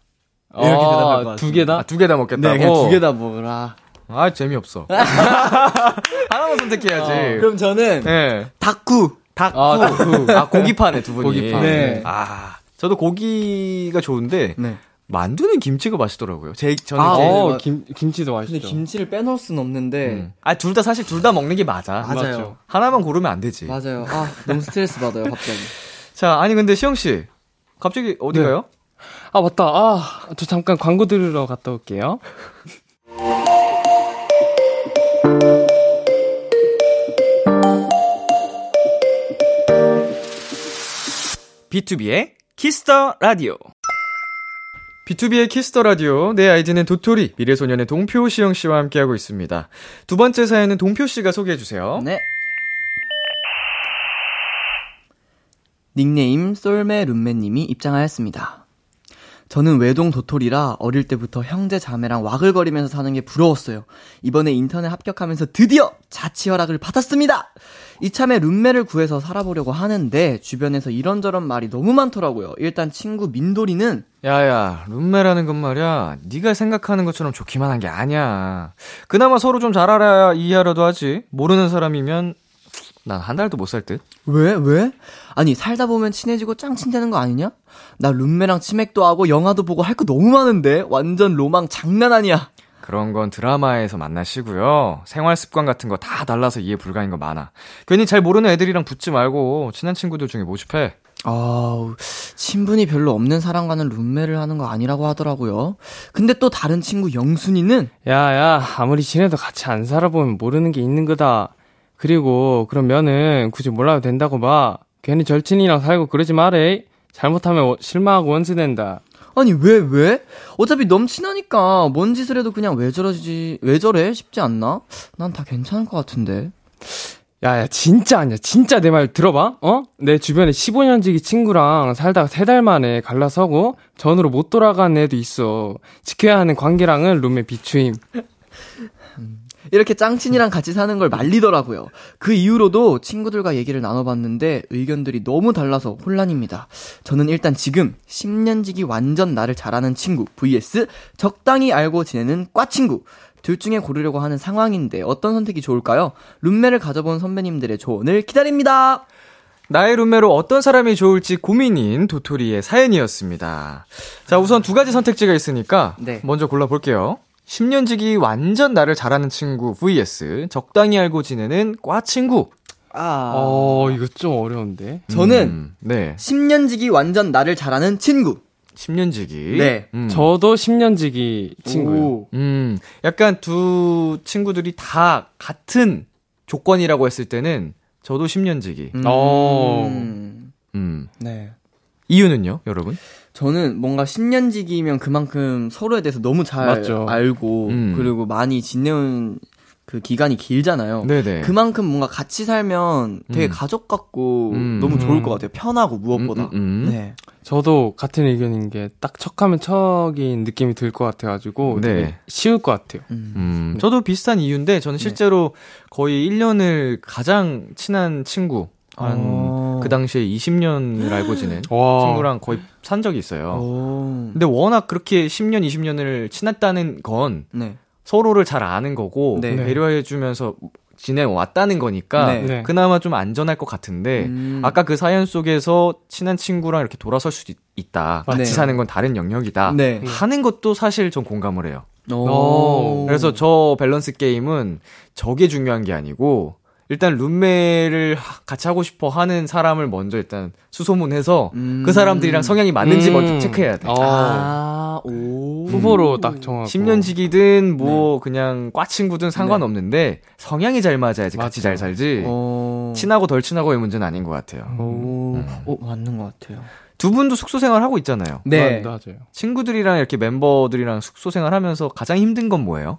이렇게 대답할 것 같아요. 두 개다? 아, 두개 다 먹겠다고? 네, 그냥 두 개 다 먹으라. 아, 재미없어. 하나만 선택해야지. 어, 그럼 저는 네. 닭구. 닭구. 아, 닭구. 아, 고기파네, 두 분이. 고기파. 네. 아, 저도 고기가 좋은데, 네. 만두는 김치가 맛있더라고요. 제, 저는. 아, 제- 어, 네. 김, 김치도 맛있죠. 근데 김치를 빼놓을 순 없는데. 음. 아, 둘 다 사실 둘 다 먹는 게 맞아. 맞아요. 맞죠. 하나만 고르면 안 되지. 맞아요. 아, 너무 스트레스 받아요, 갑자기. 자, 아니, 근데 시영 씨. 갑자기 어디 네. 가요? 아, 맞다. 아, 저 잠깐 광고 들으러 갔다 올게요. B2B의 키스터 라디오. B2B의 키스터 라디오. 내 아이디는 도토리. 미래소년의 동표 시영 씨와 함께하고 있습니다. 두 번째 사연은 동표 씨가 소개해 주세요. 네. 닉네임 쏠메 룸메님이 입장하였습니다. 저는 외동 도토리라 어릴 때부터 형제 자매랑 와글거리면서 사는 게 부러웠어요. 이번에 인턴에 합격하면서 드디어 자취 허락을 받았습니다. 이참에 룸메를 구해서 살아보려고 하는데 주변에서 이런저런 말이 너무 많더라고요. 일단 친구 민돌이는 야야, 룸메라는 건 말이야. 네가 생각하는 것처럼 좋기만 한 게 아니야. 그나마 서로 좀 잘 알아야 이해하려도 하지. 모르는 사람이면 난 한 달도 못 살 듯. 왜? 왜? 아니, 살다 보면 친해지고 짱친 되는 거 아니냐? 나 룸메랑 치맥도 하고 영화도 보고 할 거 너무 많은데? 완전 로망 장난 아니야. 그런 건 드라마에서 만나시고요. 생활 습관 같은 거 다 달라서 이해 불가인 거 많아. 괜히 잘 모르는 애들이랑 붙지 말고 친한 친구들 중에 모집해. 아우, 친분이 별로 없는 사람과는 룸메를 하는 거 아니라고 하더라고요. 근데 또 다른 친구 영순이는 야, 야, 아무리 친해도 같이 안 살아보면 모르는 게 있는 거다. 그리고, 그러면은 굳이 몰라도 된다고 봐. 괜히 절친이랑 살고 그러지 마래. 잘못하면 워- 실망하고 원수된다. 아니 왜 왜? 어차피 너무 친하니까 뭔 짓을 해도 그냥 왜 저러지 왜 저래 싶지 않나? 난 다 괜찮을 것 같은데. 야, 야, 진짜 아니야. 진짜 내 말 들어봐. 어? 내 주변에 15년 지기 친구랑 살다가 세 달 만에 갈라서고 전으로 못 돌아간 애도 있어. 지켜야 하는 관계랑은 룸의 비추임. 이렇게 짱친이랑 같이 사는 걸 말리더라고요. 그 이후로도 친구들과 얘기를 나눠봤는데 의견들이 너무 달라서 혼란입니다. 저는 일단 지금 10년지기 완전 나를 잘하는 친구 vs 적당히 알고 지내는 과 친구 둘 중에 고르려고 하는 상황인데 어떤 선택이 좋을까요? 룸메를 가져본 선배님들의 조언을 기다립니다. 나의 룸메로 어떤 사람이 좋을지 고민인 도토리의 사연이었습니다. 자, 우선 두 가지 선택지가 있으니까 네. 먼저 골라볼게요. 10년지기 완전 나를 잘하는 친구 vs 적당히 알고 지내는 과 친구. 아, 어, 이거 좀 어려운데. 저는 음, 네. 10년지기 완전 나를 잘하는 친구. 10년지기. 네. 음. 저도 10년지기 친구요. 오. 음, 약간 두 친구들이 다 같은 조건이라고 했을 때는 저도 10년지기. 음. 어. 음. 네. 이유는요, 여러분? 저는 뭔가 10년지기면 그만큼 서로에 대해서 너무 잘 맞죠. 알고 음. 그리고 많이 지내온 그 기간이 길잖아요. 네네. 그만큼 뭔가 같이 살면 되게 음. 가족 같고 음. 너무 좋을 음. 것 같아요. 편하고 무엇보다. 음, 음, 음. 네. 저도 같은 의견인 게 딱 척하면 척인 느낌이 들 것 같아가지고 네. 되게 쉬울 것 같아요. 음. 음, 저도 비슷한 이유인데, 저는 실제로 거의 1년을 가장 친한 친구, 한, 어. 그 당시에 20년을 알고 지낸 와. 친구랑 거의 산 적이 있어요. 오. 근데 워낙 그렇게 10년, 20년을 친했다는 건 네. 서로를 잘 아는 거고, 네. 배려해주면서 지내왔다는 거니까, 네. 네. 그나마 좀 안전할 것 같은데, 음. 아까 그 사연 속에서 친한 친구랑 이렇게 돌아설 수 있, 있다. 같이 네. 사는 건 다른 영역이다. 네. 하는 것도 사실 전 공감을 해요. 오. 그래서 저 밸런스 게임은 저게 중요한 게 아니고 일단 룸메를 하- 같이 하고 싶어 하는 사람을 먼저 일단 수소문해서 음. 그 사람들이랑 성향이 맞는지 음. 먼저 체크해야 돼. 어, 아, 오. 후보로 딱 정하고. 10년지기든 뭐 그냥 과 친구든 상관없는데 성향이 잘 맞아야지 같이 맞죠. 잘 살지. 어. 친하고 덜 친하고의 문제는 아닌 것 같아요. 오. 오, 맞는 것 같아요. 두 분도 숙소 생활 하고 있잖아요. 네. 마- 맞아요. 친구들이랑 이렇게 멤버들이랑 숙소 생활 하면서 가장 힘든 건 뭐예요?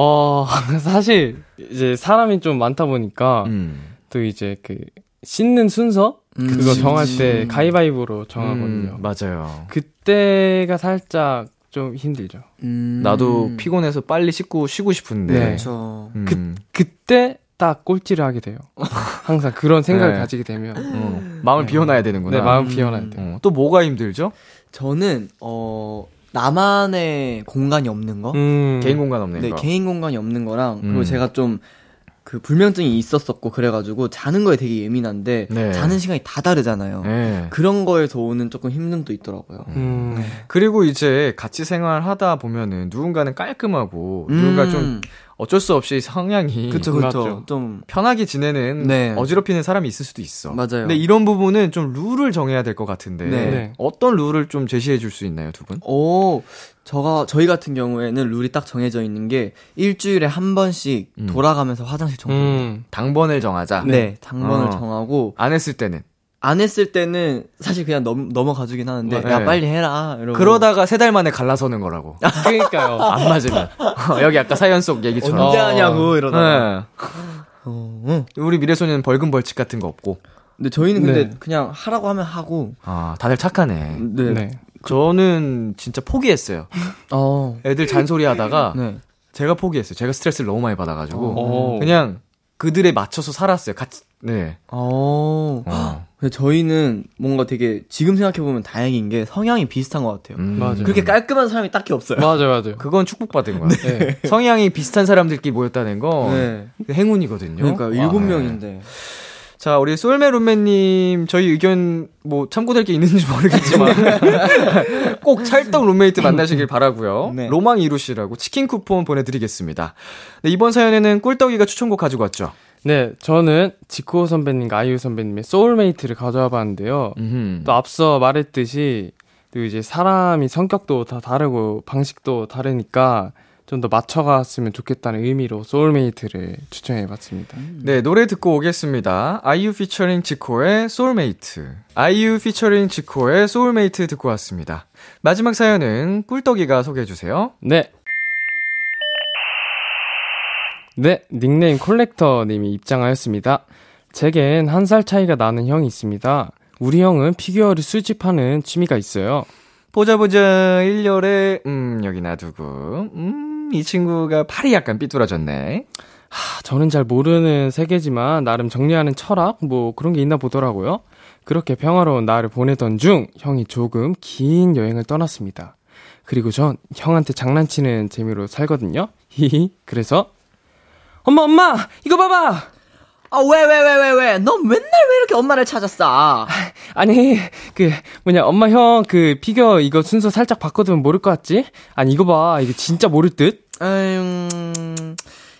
어, 사실, 이제 사람이 좀 많다 보니까, 음. 또 이제 그, 씻는 순서? 음, 그거 그치, 정할 그치. 때 가위바위보로 정하거든요. 음, 맞아요. 그때가 살짝 좀 힘들죠. 음. 나도 피곤해서 빨리 씻고 쉬고 싶은데. 네. 그렇죠. 음. 그, 그때 딱 꼴찌를 하게 돼요. 항상 그런 생각을 네. 가지게 되면. 어, 마음을 비워놔야 되는구나. 네, 마음 비워놔야 돼요. 어, 또 뭐가 힘들죠? 저는 어 나만의 공간이 없는 거? 음. 개인 공간 없는 네, 거. 개인 공간이 없는 거랑 그리고 음. 제가 좀 그 불면증이 있었었고 그래가지고 자는 거에 되게 예민한데 네. 자는 시간이 다 다르잖아요. 네. 그런 거에서 오는 조금 힘듦도 있더라고요. 음. 그리고 이제 같이 생활하다 보면은 누군가는 깔끔하고 누군가 좀 어쩔 수 없이 성향이 음. 그쵸, 그쵸. 좀 좀, 편하게 지내는 네. 어지럽히는 사람이 있을 수도 있어. 맞아요. 근데 이런 부분은 좀 룰을 정해야 될 것 같은데 네. 네. 어떤 룰을 좀 제시해 줄 수 있나요, 두 분? 오, 저가, 저희 같은 경우에는 룰이 딱 정해져 있는 게 일주일에 한 번씩 음. 돌아가면서 화장실 청소. 음. 음. 당번을 정하자. 네, 당번을 어. 정하고, 안 했을 때는 안 했을 때는 사실 그냥 넘, 넘어가 주긴 하는데, 네. 야, 빨리 해라. 이러고. 그러다가 세 달 만에 갈라서는 거라고. 그러니까요. 안 맞으면 어, 여기 아까 사연 속 얘기처럼. 언제 어. 하냐고, 이러다가. 네. 우리 미래소년 벌금 벌칙 같은 거 없고. 근데 저희는 근데 네. 그냥 하라고 하면 하고, 아 다들 착하네. 네. 네. 저는 진짜 포기했어요. 어, 애들 잔소리 하다가 네. 제가 포기했어요. 제가 스트레스를 너무 많이 받아가지고 어. 그냥 그들에 맞춰서 살았어요. 같이 네. 어. 어. 근데 저희는 뭔가 되게 지금 생각해보면 다행인 게 성향이 비슷한 것 같아요. 음. 맞아요. 그렇게 깔끔한 사람이 딱히 없어요. 맞아요, 맞아요. 그건 축복받은 거야. 네. 성향이 비슷한 사람들끼리 모였다는 거 네. 행운이거든요. 그러니까 와, 일곱 네. 명인데. 자, 우리 솔메 룸메님 저희 의견 뭐 참고될 게 있는지 모르겠지만 꼭 찰떡 룸메이트 만나시길 바라고요. 네. 로망 이루시라고 치킨 쿠폰 보내드리겠습니다. 네, 이번 사연에는 꿀떡이가 추천곡 가지고 왔죠. 네, 저는 지코 선배님과 아이유 선배님의 SoulMate를 가져와 봤는데요. 음흠. 또 앞서 말했듯이 또 이제 사람이 성격도 다 다르고 방식도 다르니까 좀 더 맞춰갔으면 좋겠다는 의미로 SoulMate를 추천해봤습니다. 네, 노래 듣고 오겠습니다. 아이유 피처링 지코의 소울메이트. 아이유 피처링 지코의 소울메이트 듣고 왔습니다. 마지막 사연은 꿀떡이가 소개해주세요. 네. 네, 닉네임 콜렉터님이 입장하였습니다. 제겐 한 살 차이가 나는 형이 있습니다. 우리 형은 피규어를 수집하는 취미가 있어요. 보자 보자 1열에 음 여기 놔두고 음 이 친구가 팔이 약간 삐뚤어졌네. 하, 저는 잘 모르는 세계지만 나름 정리하는 철학 뭐 그런 게 있나 보더라고요. 그렇게 평화로운 날을 보내던 중 형이 조금 긴 여행을 떠났습니다. 그리고 전 형한테 장난치는 재미로 살거든요. 히히. 그래서 엄마 엄마 이거 봐봐. 아, 왜, 왜, 왜, 왜, 왜? 너 맨날 왜 이렇게 엄마를 찾았어? 아니 그 뭐냐 엄마 형 그 피규어 이거 순서 살짝 바꿔두면 모를 것 같지? 아니 이거 봐 이거 진짜 모를 듯? 음,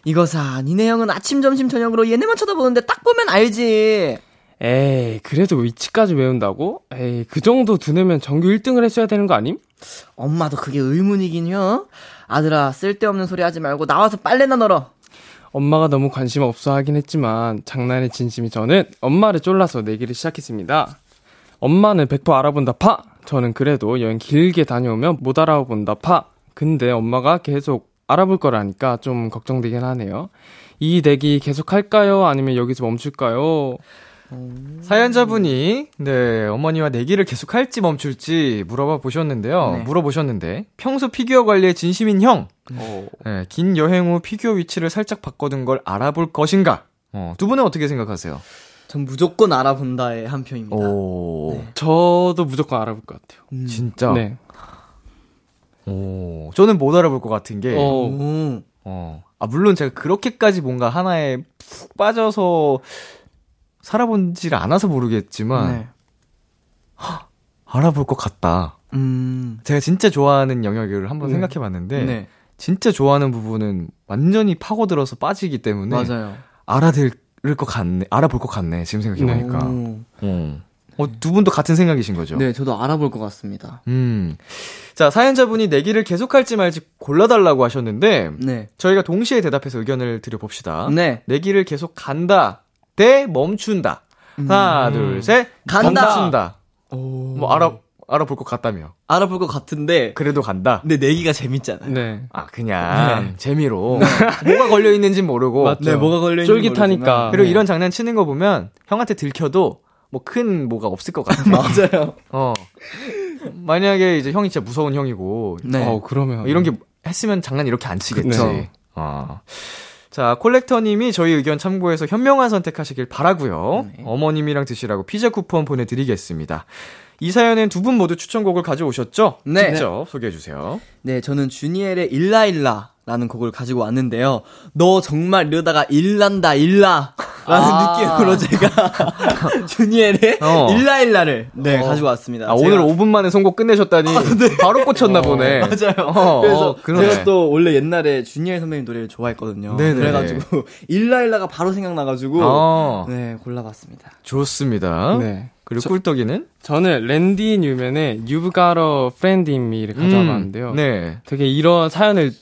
이거 사. 니네 형은 아침, 점심, 저녁으로 얘네만 쳐다보는데 딱 보면 알지. 에이 그래도 위치까지 외운다고? 에이 그 정도 두뇌면 전교 1등을 했어야 되는 거 아님? 엄마도 그게 의문이긴 요 아들아, 쓸데없는 소리 하지 말고 나와서 빨래나 널어. 엄마가 너무 관심 없어 하긴 했지만 장난의 진심이 저는 엄마를 쫄라서 내기를 시작했습니다. 엄마는 100% 알아본다 파! 저는 그래도 여행 길게 다녀오면 못 알아본다 파! 근데 엄마가 계속 알아볼 거라니까 좀 걱정되긴 하네요. 이 내기 계속 할까요? 아니면 여기서 멈출까요? 사연자분이 네 어머니와 내기를 계속할지 멈출지 물어봐 보셨는데요. 네. 물어보셨는데 평소 피규어 관리에 진심인 형. 네, 긴 여행 후 피규어 위치를 살짝 바꿔둔 걸 알아볼 것인가? 어, 두 분은 어떻게 생각하세요? 전 무조건 알아본다에 한 표입니다. 오, 저도 무조건 알아볼 것 같아요. 음. 진짜. 네. 오, 저는 못 알아볼 것 같은 게. 어, 오. 어. 아, 물론 제가 그렇게까지 뭔가 하나에 푹 빠져서 살아본지를 않아서 모르겠지만, 네. 알아볼 것 같다. 음. 제가 진짜 좋아하는 영역을 한번 네. 생각해 봤는데, 네. 진짜 좋아하는 부분은 완전히 파고들어서 빠지기 때문에, 맞아요. 알아들 것 같네, 알아볼 것 같네, 지금 생각해 보니까. 오. 어. 어, 두 분도 같은 생각이신 거죠? 네, 저도 알아볼 것 같습니다. 음. 자, 사연자분이 내기를 계속할지 말지 골라달라고 하셨는데, 네. 저희가 동시에 대답해서 의견을 드려봅시다. 네. 내기를 계속 간다, 대 멈춘다. 하나, 둘, 셋. 간다. 멈춘다. 뭐, 알아, 알아볼 것 같다며. 알아볼 것 같은데, 그래도 간다. 근데 내기가 재밌잖아요. 네. 아, 그냥, 재미로. 뭐가 걸려 있는지 모르고. 맞죠. 네, 뭐가 걸려 있는지 쫄깃하니까. 모르지만. 그리고 네. 이런 장난 치는 거 보면, 형한테 들켜도, 뭐 큰 뭐가 없을 것 같아. 맞아요. 어. 만약에 이제 형이 진짜 무서운 형이고, 네. 어, 그러면. 이런 게 했으면 장난 이렇게 안 치겠지. 그쵸. 어. 자, 콜렉터님이 저희 의견 참고해서 현명한 선택하시길 바라고요. 네. 어머님이랑 드시라고 피자 쿠폰 보내드리겠습니다. 이 사연엔 두 분 모두 추천곡을 가져오셨죠? 네. 직접 소개해 주세요. 네, 저는 주니엘의 일라일라. 라는 곡을 가지고 왔는데요. 너 정말 이러다가 일난다, 일라. 라는 아. 느낌으로 제가 주니엘의 어. 일라일라를 네, 가지고 왔습니다. 아, 오늘 5분 만에 선곡 끝내셨다니 바로 꽂혔나 보네. 맞아요. 어, 그래서 어, 그러네. 제가 또 원래 옛날에 주니엘 선배님 노래를 좋아했거든요. 네네. 그래가지고 일라일라가 바로 생각나가지고 어, 네 골라봤습니다. 좋습니다. 네. 그리고 저- 꿀떡이는? 저는 랜디 뉴맨의 You've Got a Friend in Me를 가져와봤는데요. 음, 네. 되게 이런 사연을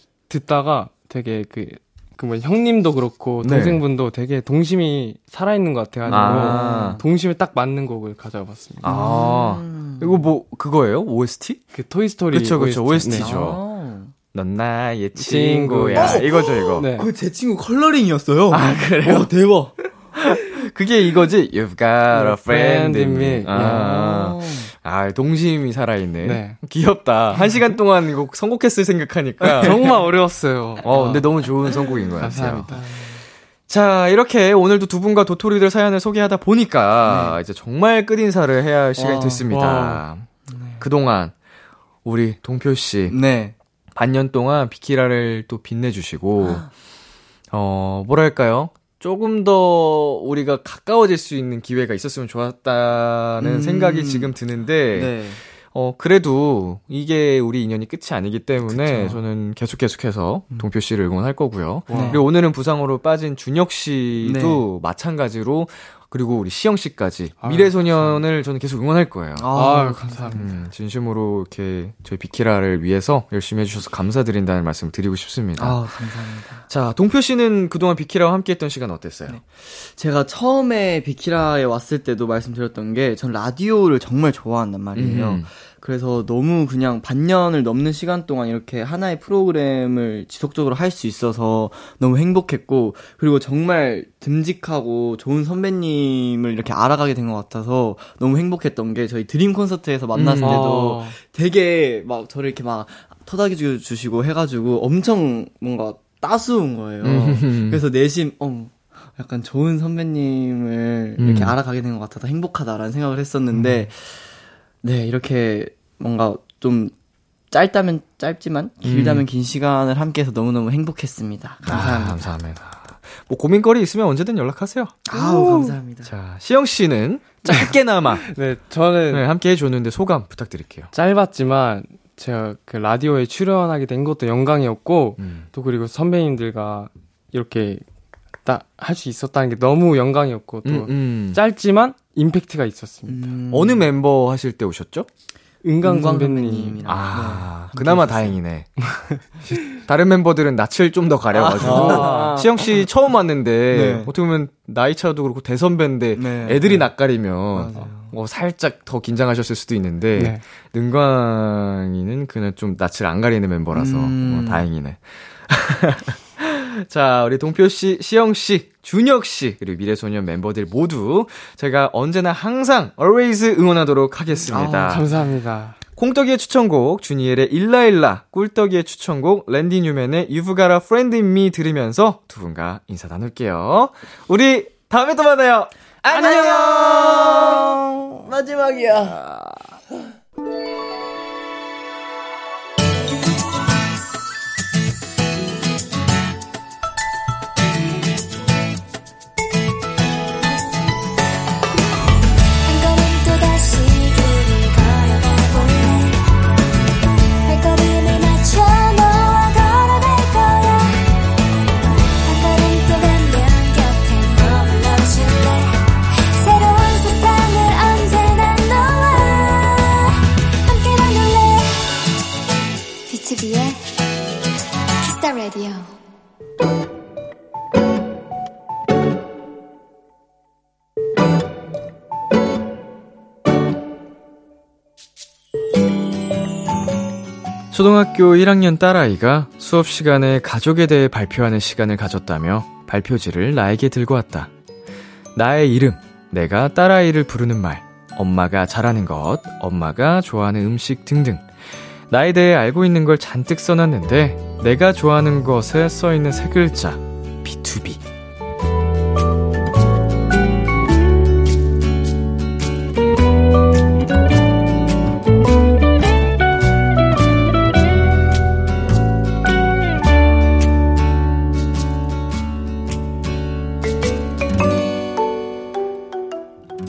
듣다가 되게 그, 그뭐 형님도 그렇고 네. 동생분도 되게 동심이 살아있는 것 같아가지고 아. 동심에 딱 맞는 곡을 가져와 봤습니다. 아, 이거 뭐, 그거예요? OST? 그 토이스토리 그쵸, 그쵸. OST. OST 죠. 넌 나의 친구야. 친구야. 이거죠, 이거. 네. 그제 친구 컬러링이었어요. 아, 그래요? 와, 대박. 그게 이거지. You've got a friend in me. 아, 어. 아 동심이 살아있네. 네. 귀엽다. 한 시간 동안 이거 선곡했을 생각하니까. 정말 어려웠어요. 어, 근데 너무 좋은 선곡인 것 같아요. 감사합니다. 자, 이렇게 오늘도 두 분과 도토리들 사연을 소개하다 보니까 이제 정말 끝인사를 해야 할 시간이 와, 됐습니다. 와. 그동안 우리 동표 씨 네. 반년 동안 비키라를 또 빛내주시고, 어, 뭐랄까요? 조금 더 우리가 가까워질 수 있는 기회가 있었으면 좋았다는 음. 생각이 지금 드는데, 네. 어, 그래도 이게 우리 인연이 끝이 아니기 때문에 그쵸. 저는 계속 계속해서 동표 씨를 응원할 거고요. 네. 그리고 오늘은 부상으로 빠진 준혁 씨도 마찬가지로 그리고 우리 시영 씨까지 아유, 미래소년을 저는 계속 응원할 거예요. 아유, 감사합니다. 음, 진심으로 이렇게 저희 비키라를 위해서 열심히 해주셔서 감사드린다는 말씀 드리고 싶습니다. 아, 감사합니다. 자, 동표 씨는 그동안 비키라와 함께 했던 시간 어땠어요? 네. 제가 처음에 비키라에 왔을 때도 말씀드렸던 게 전 라디오를 정말 좋아한단 말이에요. 음. 그래서 너무 그냥 반년을 넘는 시간 동안 이렇게 하나의 프로그램을 지속적으로 할 수 있어서 너무 행복했고 그리고 정말 듬직하고 좋은 선배님을 이렇게 알아가게 된 것 같아서 너무 행복했던 게 저희 드림 콘서트에서 만났을 음. 때도 아, 되게 막 저를 이렇게 막 토닥여 주시고 해가지고 엄청 뭔가 따스운 거예요. 음. 그래서 내심 어 약간 좋은 선배님을 이렇게 음. 알아가게 된 것 같아서 행복하다라는 생각을 했었는데 네 이렇게 뭔가 좀 짧다면 짧지만 길다면 긴 시간을 함께해서 너무너무 행복했습니다. 감사합니다. 아, 감사합니다. 뭐 고민거리 있으면 언제든 연락하세요. 아우 감사합니다. 자, 시영 씨는 짧게나마 네, 저는 네, 함께 해줬는데 소감 부탁드릴게요. 짧았지만 제가 그 라디오에 출연하게 된 것도 영광이었고 음. 또 그리고 선배님들과 이렇게 딱 할 수 있었다는 게 너무 영광이었고 또 음, 음. 짧지만 임팩트가 있었습니다. 음, 어느 멤버 하실 때 오셨죠? 은강 선배님. 아, 네, 그나마 다행이네. 다른 멤버들은 낯을 좀 더 가려가지고. 아. 시영 씨 처음 왔는데, 네. 어떻게 보면 나이 차도 그렇고 대선배인데, 네. 애들이 낯가리면, 맞아요. 뭐 살짝 더 긴장하셨을 수도 있는데, 네. 능광이는 그냥 좀 낯을 안 가리는 멤버라서, 음. 어, 다행이네. 자, 우리 동표 씨, 시영 씨, 준혁 씨, 그리고 미래소년 멤버들 모두 제가 언제나 항상 always 응원하도록 하겠습니다. 아, 감사합니다. 콩떡이의 추천곡 주니엘의 일라일라, 꿀떡이의 추천곡 랜디 뉴맨의 You've Got a Friend in Me 들으면서 두 분과 인사 나눌게요. 우리 다음에 또 만나요. 안녕. 마지막이야. 키스타 라디오 초등학교 1학년 딸아이가 수업 시간에 가족에 대해 발표하는 시간을 가졌다며 발표지를 나에게 들고 왔다. 나의 이름, 내가 딸아이를 부르는 말, 엄마가 잘하는 것, 엄마가 좋아하는 음식 등등. 나에 대해 알고 있는 걸 잔뜩 써놨는데 내가 좋아하는 것에 써있는 세 글자 B2B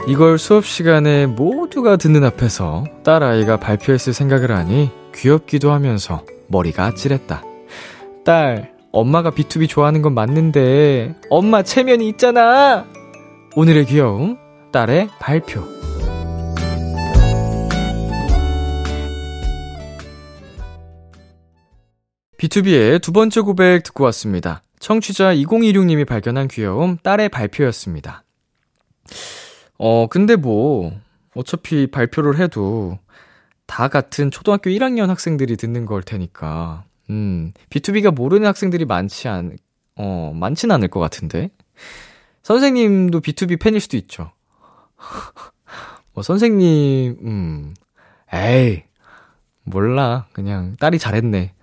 이걸 수업 시간에 모두가 듣는 앞에서 딸아이가 발표했을 생각을 하니 귀엽기도 하면서 머리가 아찔했다. 딸, 엄마가 B2B 좋아하는 건 맞는데 엄마 체면이 있잖아. 오늘의 귀여움, 딸의 발표. B2B의 두 번째 고백 듣고 왔습니다. 청취자 2026님이 발견한 귀여움, 딸의 발표였습니다. 어, 근데 뭐, 어차피 발표를 해도 다 같은 초등학교 1학년 학생들이 듣는 걸 테니까, 음, B2B가 모르는 학생들이 많지 않, 어, 많진 않을 것 같은데. 선생님도 B2B 팬일 수도 있죠. 뭐, 선생님, 음, 에이, 몰라. 그냥 딸이 잘했네.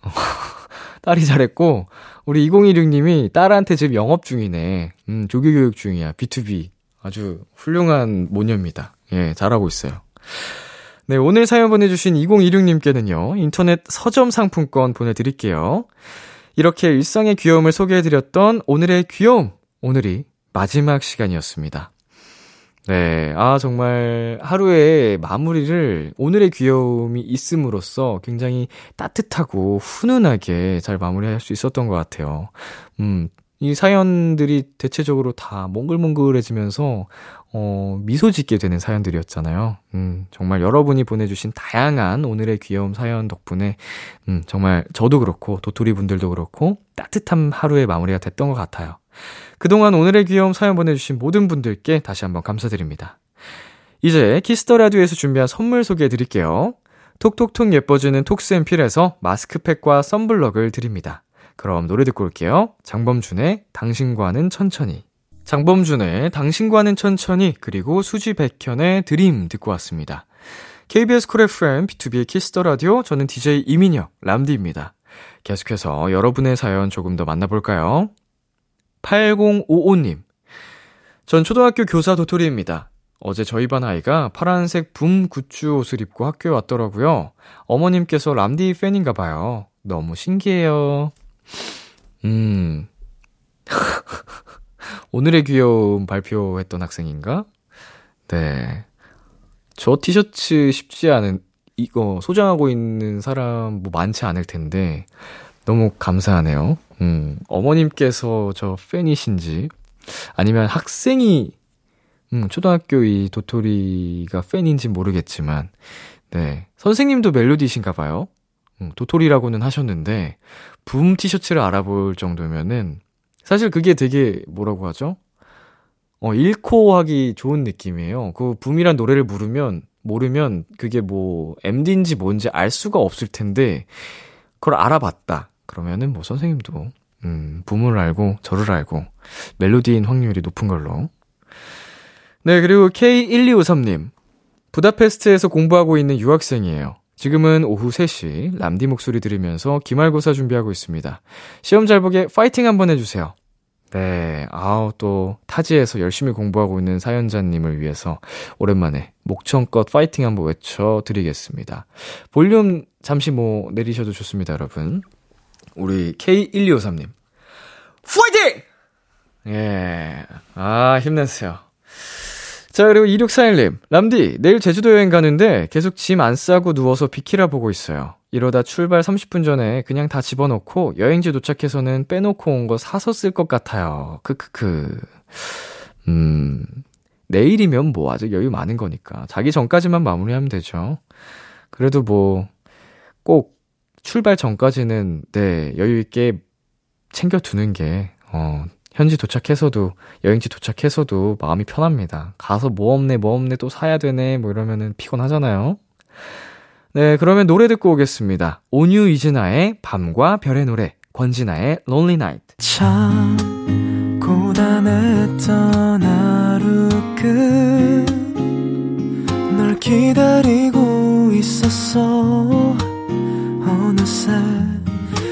딸이 잘했고, 우리 2016님이 딸한테 지금 영업 중이네. 음, 조교교육 중이야. B2B. 아주 훌륭한 모녀입니다. 예, 잘하고 있어요. 네, 오늘 사연 보내주신 2016님께는요, 인터넷 서점 상품권 보내드릴게요. 이렇게 일상의 귀여움을 소개해드렸던 오늘의 귀여움! 오늘이 마지막 시간이었습니다. 네, 아, 정말 하루의 마무리를 오늘의 귀여움이 있음으로써 굉장히 따뜻하고 훈훈하게 잘 마무리할 수 있었던 것 같아요. 음, 이 사연들이 대체적으로 다 몽글몽글해지면서, 어, 미소 짓게 되는 사연들이었잖아요. 음, 정말 여러분이 보내주신 다양한 오늘의 귀여움 사연 덕분에, 음, 정말 저도 그렇고, 도토리 분들도 그렇고, 따뜻한 하루의 마무리가 됐던 것 같아요. 그동안 오늘의 귀여움 사연 보내주신 모든 분들께 다시 한번 감사드립니다. 이제 Kiss the Radio에서 준비한 선물 소개해 드릴게요. 톡톡톡 예뻐지는 톡스앤필에서 마스크팩과 썬블럭을 드립니다. 그럼 노래 듣고 올게요. 장범준의 당신과는 천천히. 장범준의 당신과는 천천히 그리고 수지 백현의 Dream 듣고 왔습니다. KBS 쿨 FM B2B의 키스터 라디오 저는 DJ 이민혁 람디입니다. 계속해서 여러분의 사연 조금 더 만나볼까요? 8055님. 전 초등학교 교사 도토리입니다. 어제 저희 반 아이가 파란색 붐 굿즈 옷을 입고 학교에 왔더라고요. 어머님께서 람디 팬인가 봐요. 너무 신기해요. 음. 오늘의 귀여움 발표했던 학생인가? 네. 저 티셔츠 쉽지 않은, 이거 소장하고 있는 사람 뭐 많지 않을 텐데, 너무 감사하네요. 음, 어머님께서 저 팬이신지, 아니면 학생이, 음, 초등학교 이 도토리가 팬인지 모르겠지만, 네. 선생님도 멜로디신가 봐요. 음, 도토리라고는 하셨는데, 붐 티셔츠를 알아볼 정도면은, 사실 그게 되게 뭐라고 하죠? 어, 읽고 하기 좋은 느낌이에요. 그 붐이란 노래를 부르면, 모르면 그게 뭐, MD인지 뭔지 알 수가 없을 텐데, 그걸 알아봤다. 그러면은 뭐 선생님도, 음, 붐을 알고, 저를 알고, 멜로디인 확률이 높은 걸로. 네, 그리고 K1253님. 부다페스트에서 공부하고 있는 유학생이에요. 지금은 오후 3시 람디 목소리 들으면서 기말고사 준비하고 있습니다. 시험 잘 보게 파이팅 한번 해주세요. 네, 아우 또 타지에서 열심히 공부하고 있는 사연자님을 위해서 오랜만에 목청껏 파이팅 한번 외쳐드리겠습니다. 볼륨 잠시 뭐 내리셔도 좋습니다, 여러분. 우리 K1253님. 파이팅! 예, 아 힘내세요. 자, 그리고 2641님. 람디, 내일 제주도 여행 가는데 계속 짐 안 싸고 누워서 비키라 보고 있어요. 이러다 출발 30분 전에 그냥 다 집어넣고 여행지 도착해서는 빼놓고 온 거 사서 쓸 것 같아요. 크크크. 음, 내일이면 뭐 아직 여유 많은 거니까. 자기 전까지만 마무리하면 되죠. 그래도 뭐, 꼭 출발 전까지는, 네, 여유있게 챙겨두는 게, 어, 현지 도착해서도 여행지 도착해서도 마음이 편합니다. 가서 뭐 없네 뭐 없네 또 사야 되네 뭐 이러면은 피곤하잖아요. 네, 그러면 노래 듣고 오겠습니다. 온유 이진아의 밤과 별의 노래, 권진아의 Lonely Night. 참 고단했던 하루 끝널 기다리고 있었어 어느새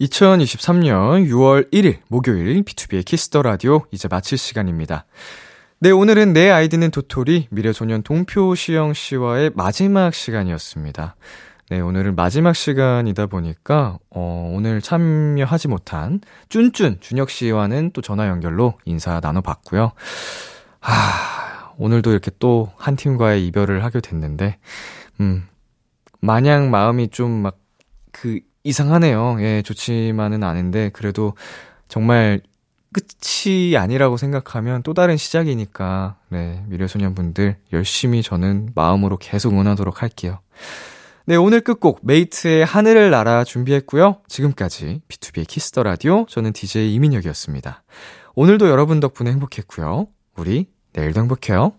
2023년 6월 1일 목요일 B2B의 키스터 라디오 이제 마칠 시간입니다. 네, 오늘은 내 아이디는 도토리 미래소년 동표 시영 씨와의 마지막 시간이었습니다. 네, 오늘은 마지막 시간이다 보니까 어, 오늘 참여하지 못한 쭌쭌 준혁 씨와는 또 전화 연결로 인사 나눠 봤고요. 아, 오늘도 이렇게 또 한 팀과의 이별을 하게 됐는데 음. 마냥 마음이 좀 막 그 이상하네요. 예, 좋지만은 않은데 그래도 정말 끝이 아니라고 생각하면 또 다른 시작이니까 네, 미래소년 분들 열심히 저는 마음으로 계속 응원하도록 할게요. 네, 오늘 끝곡 메이트의 하늘을 날아 준비했고요. 지금까지 B2B의 키스터 라디오 저는 DJ 이민혁이었습니다. 오늘도 여러분 덕분에 행복했고요. 우리 내일도 행복해요.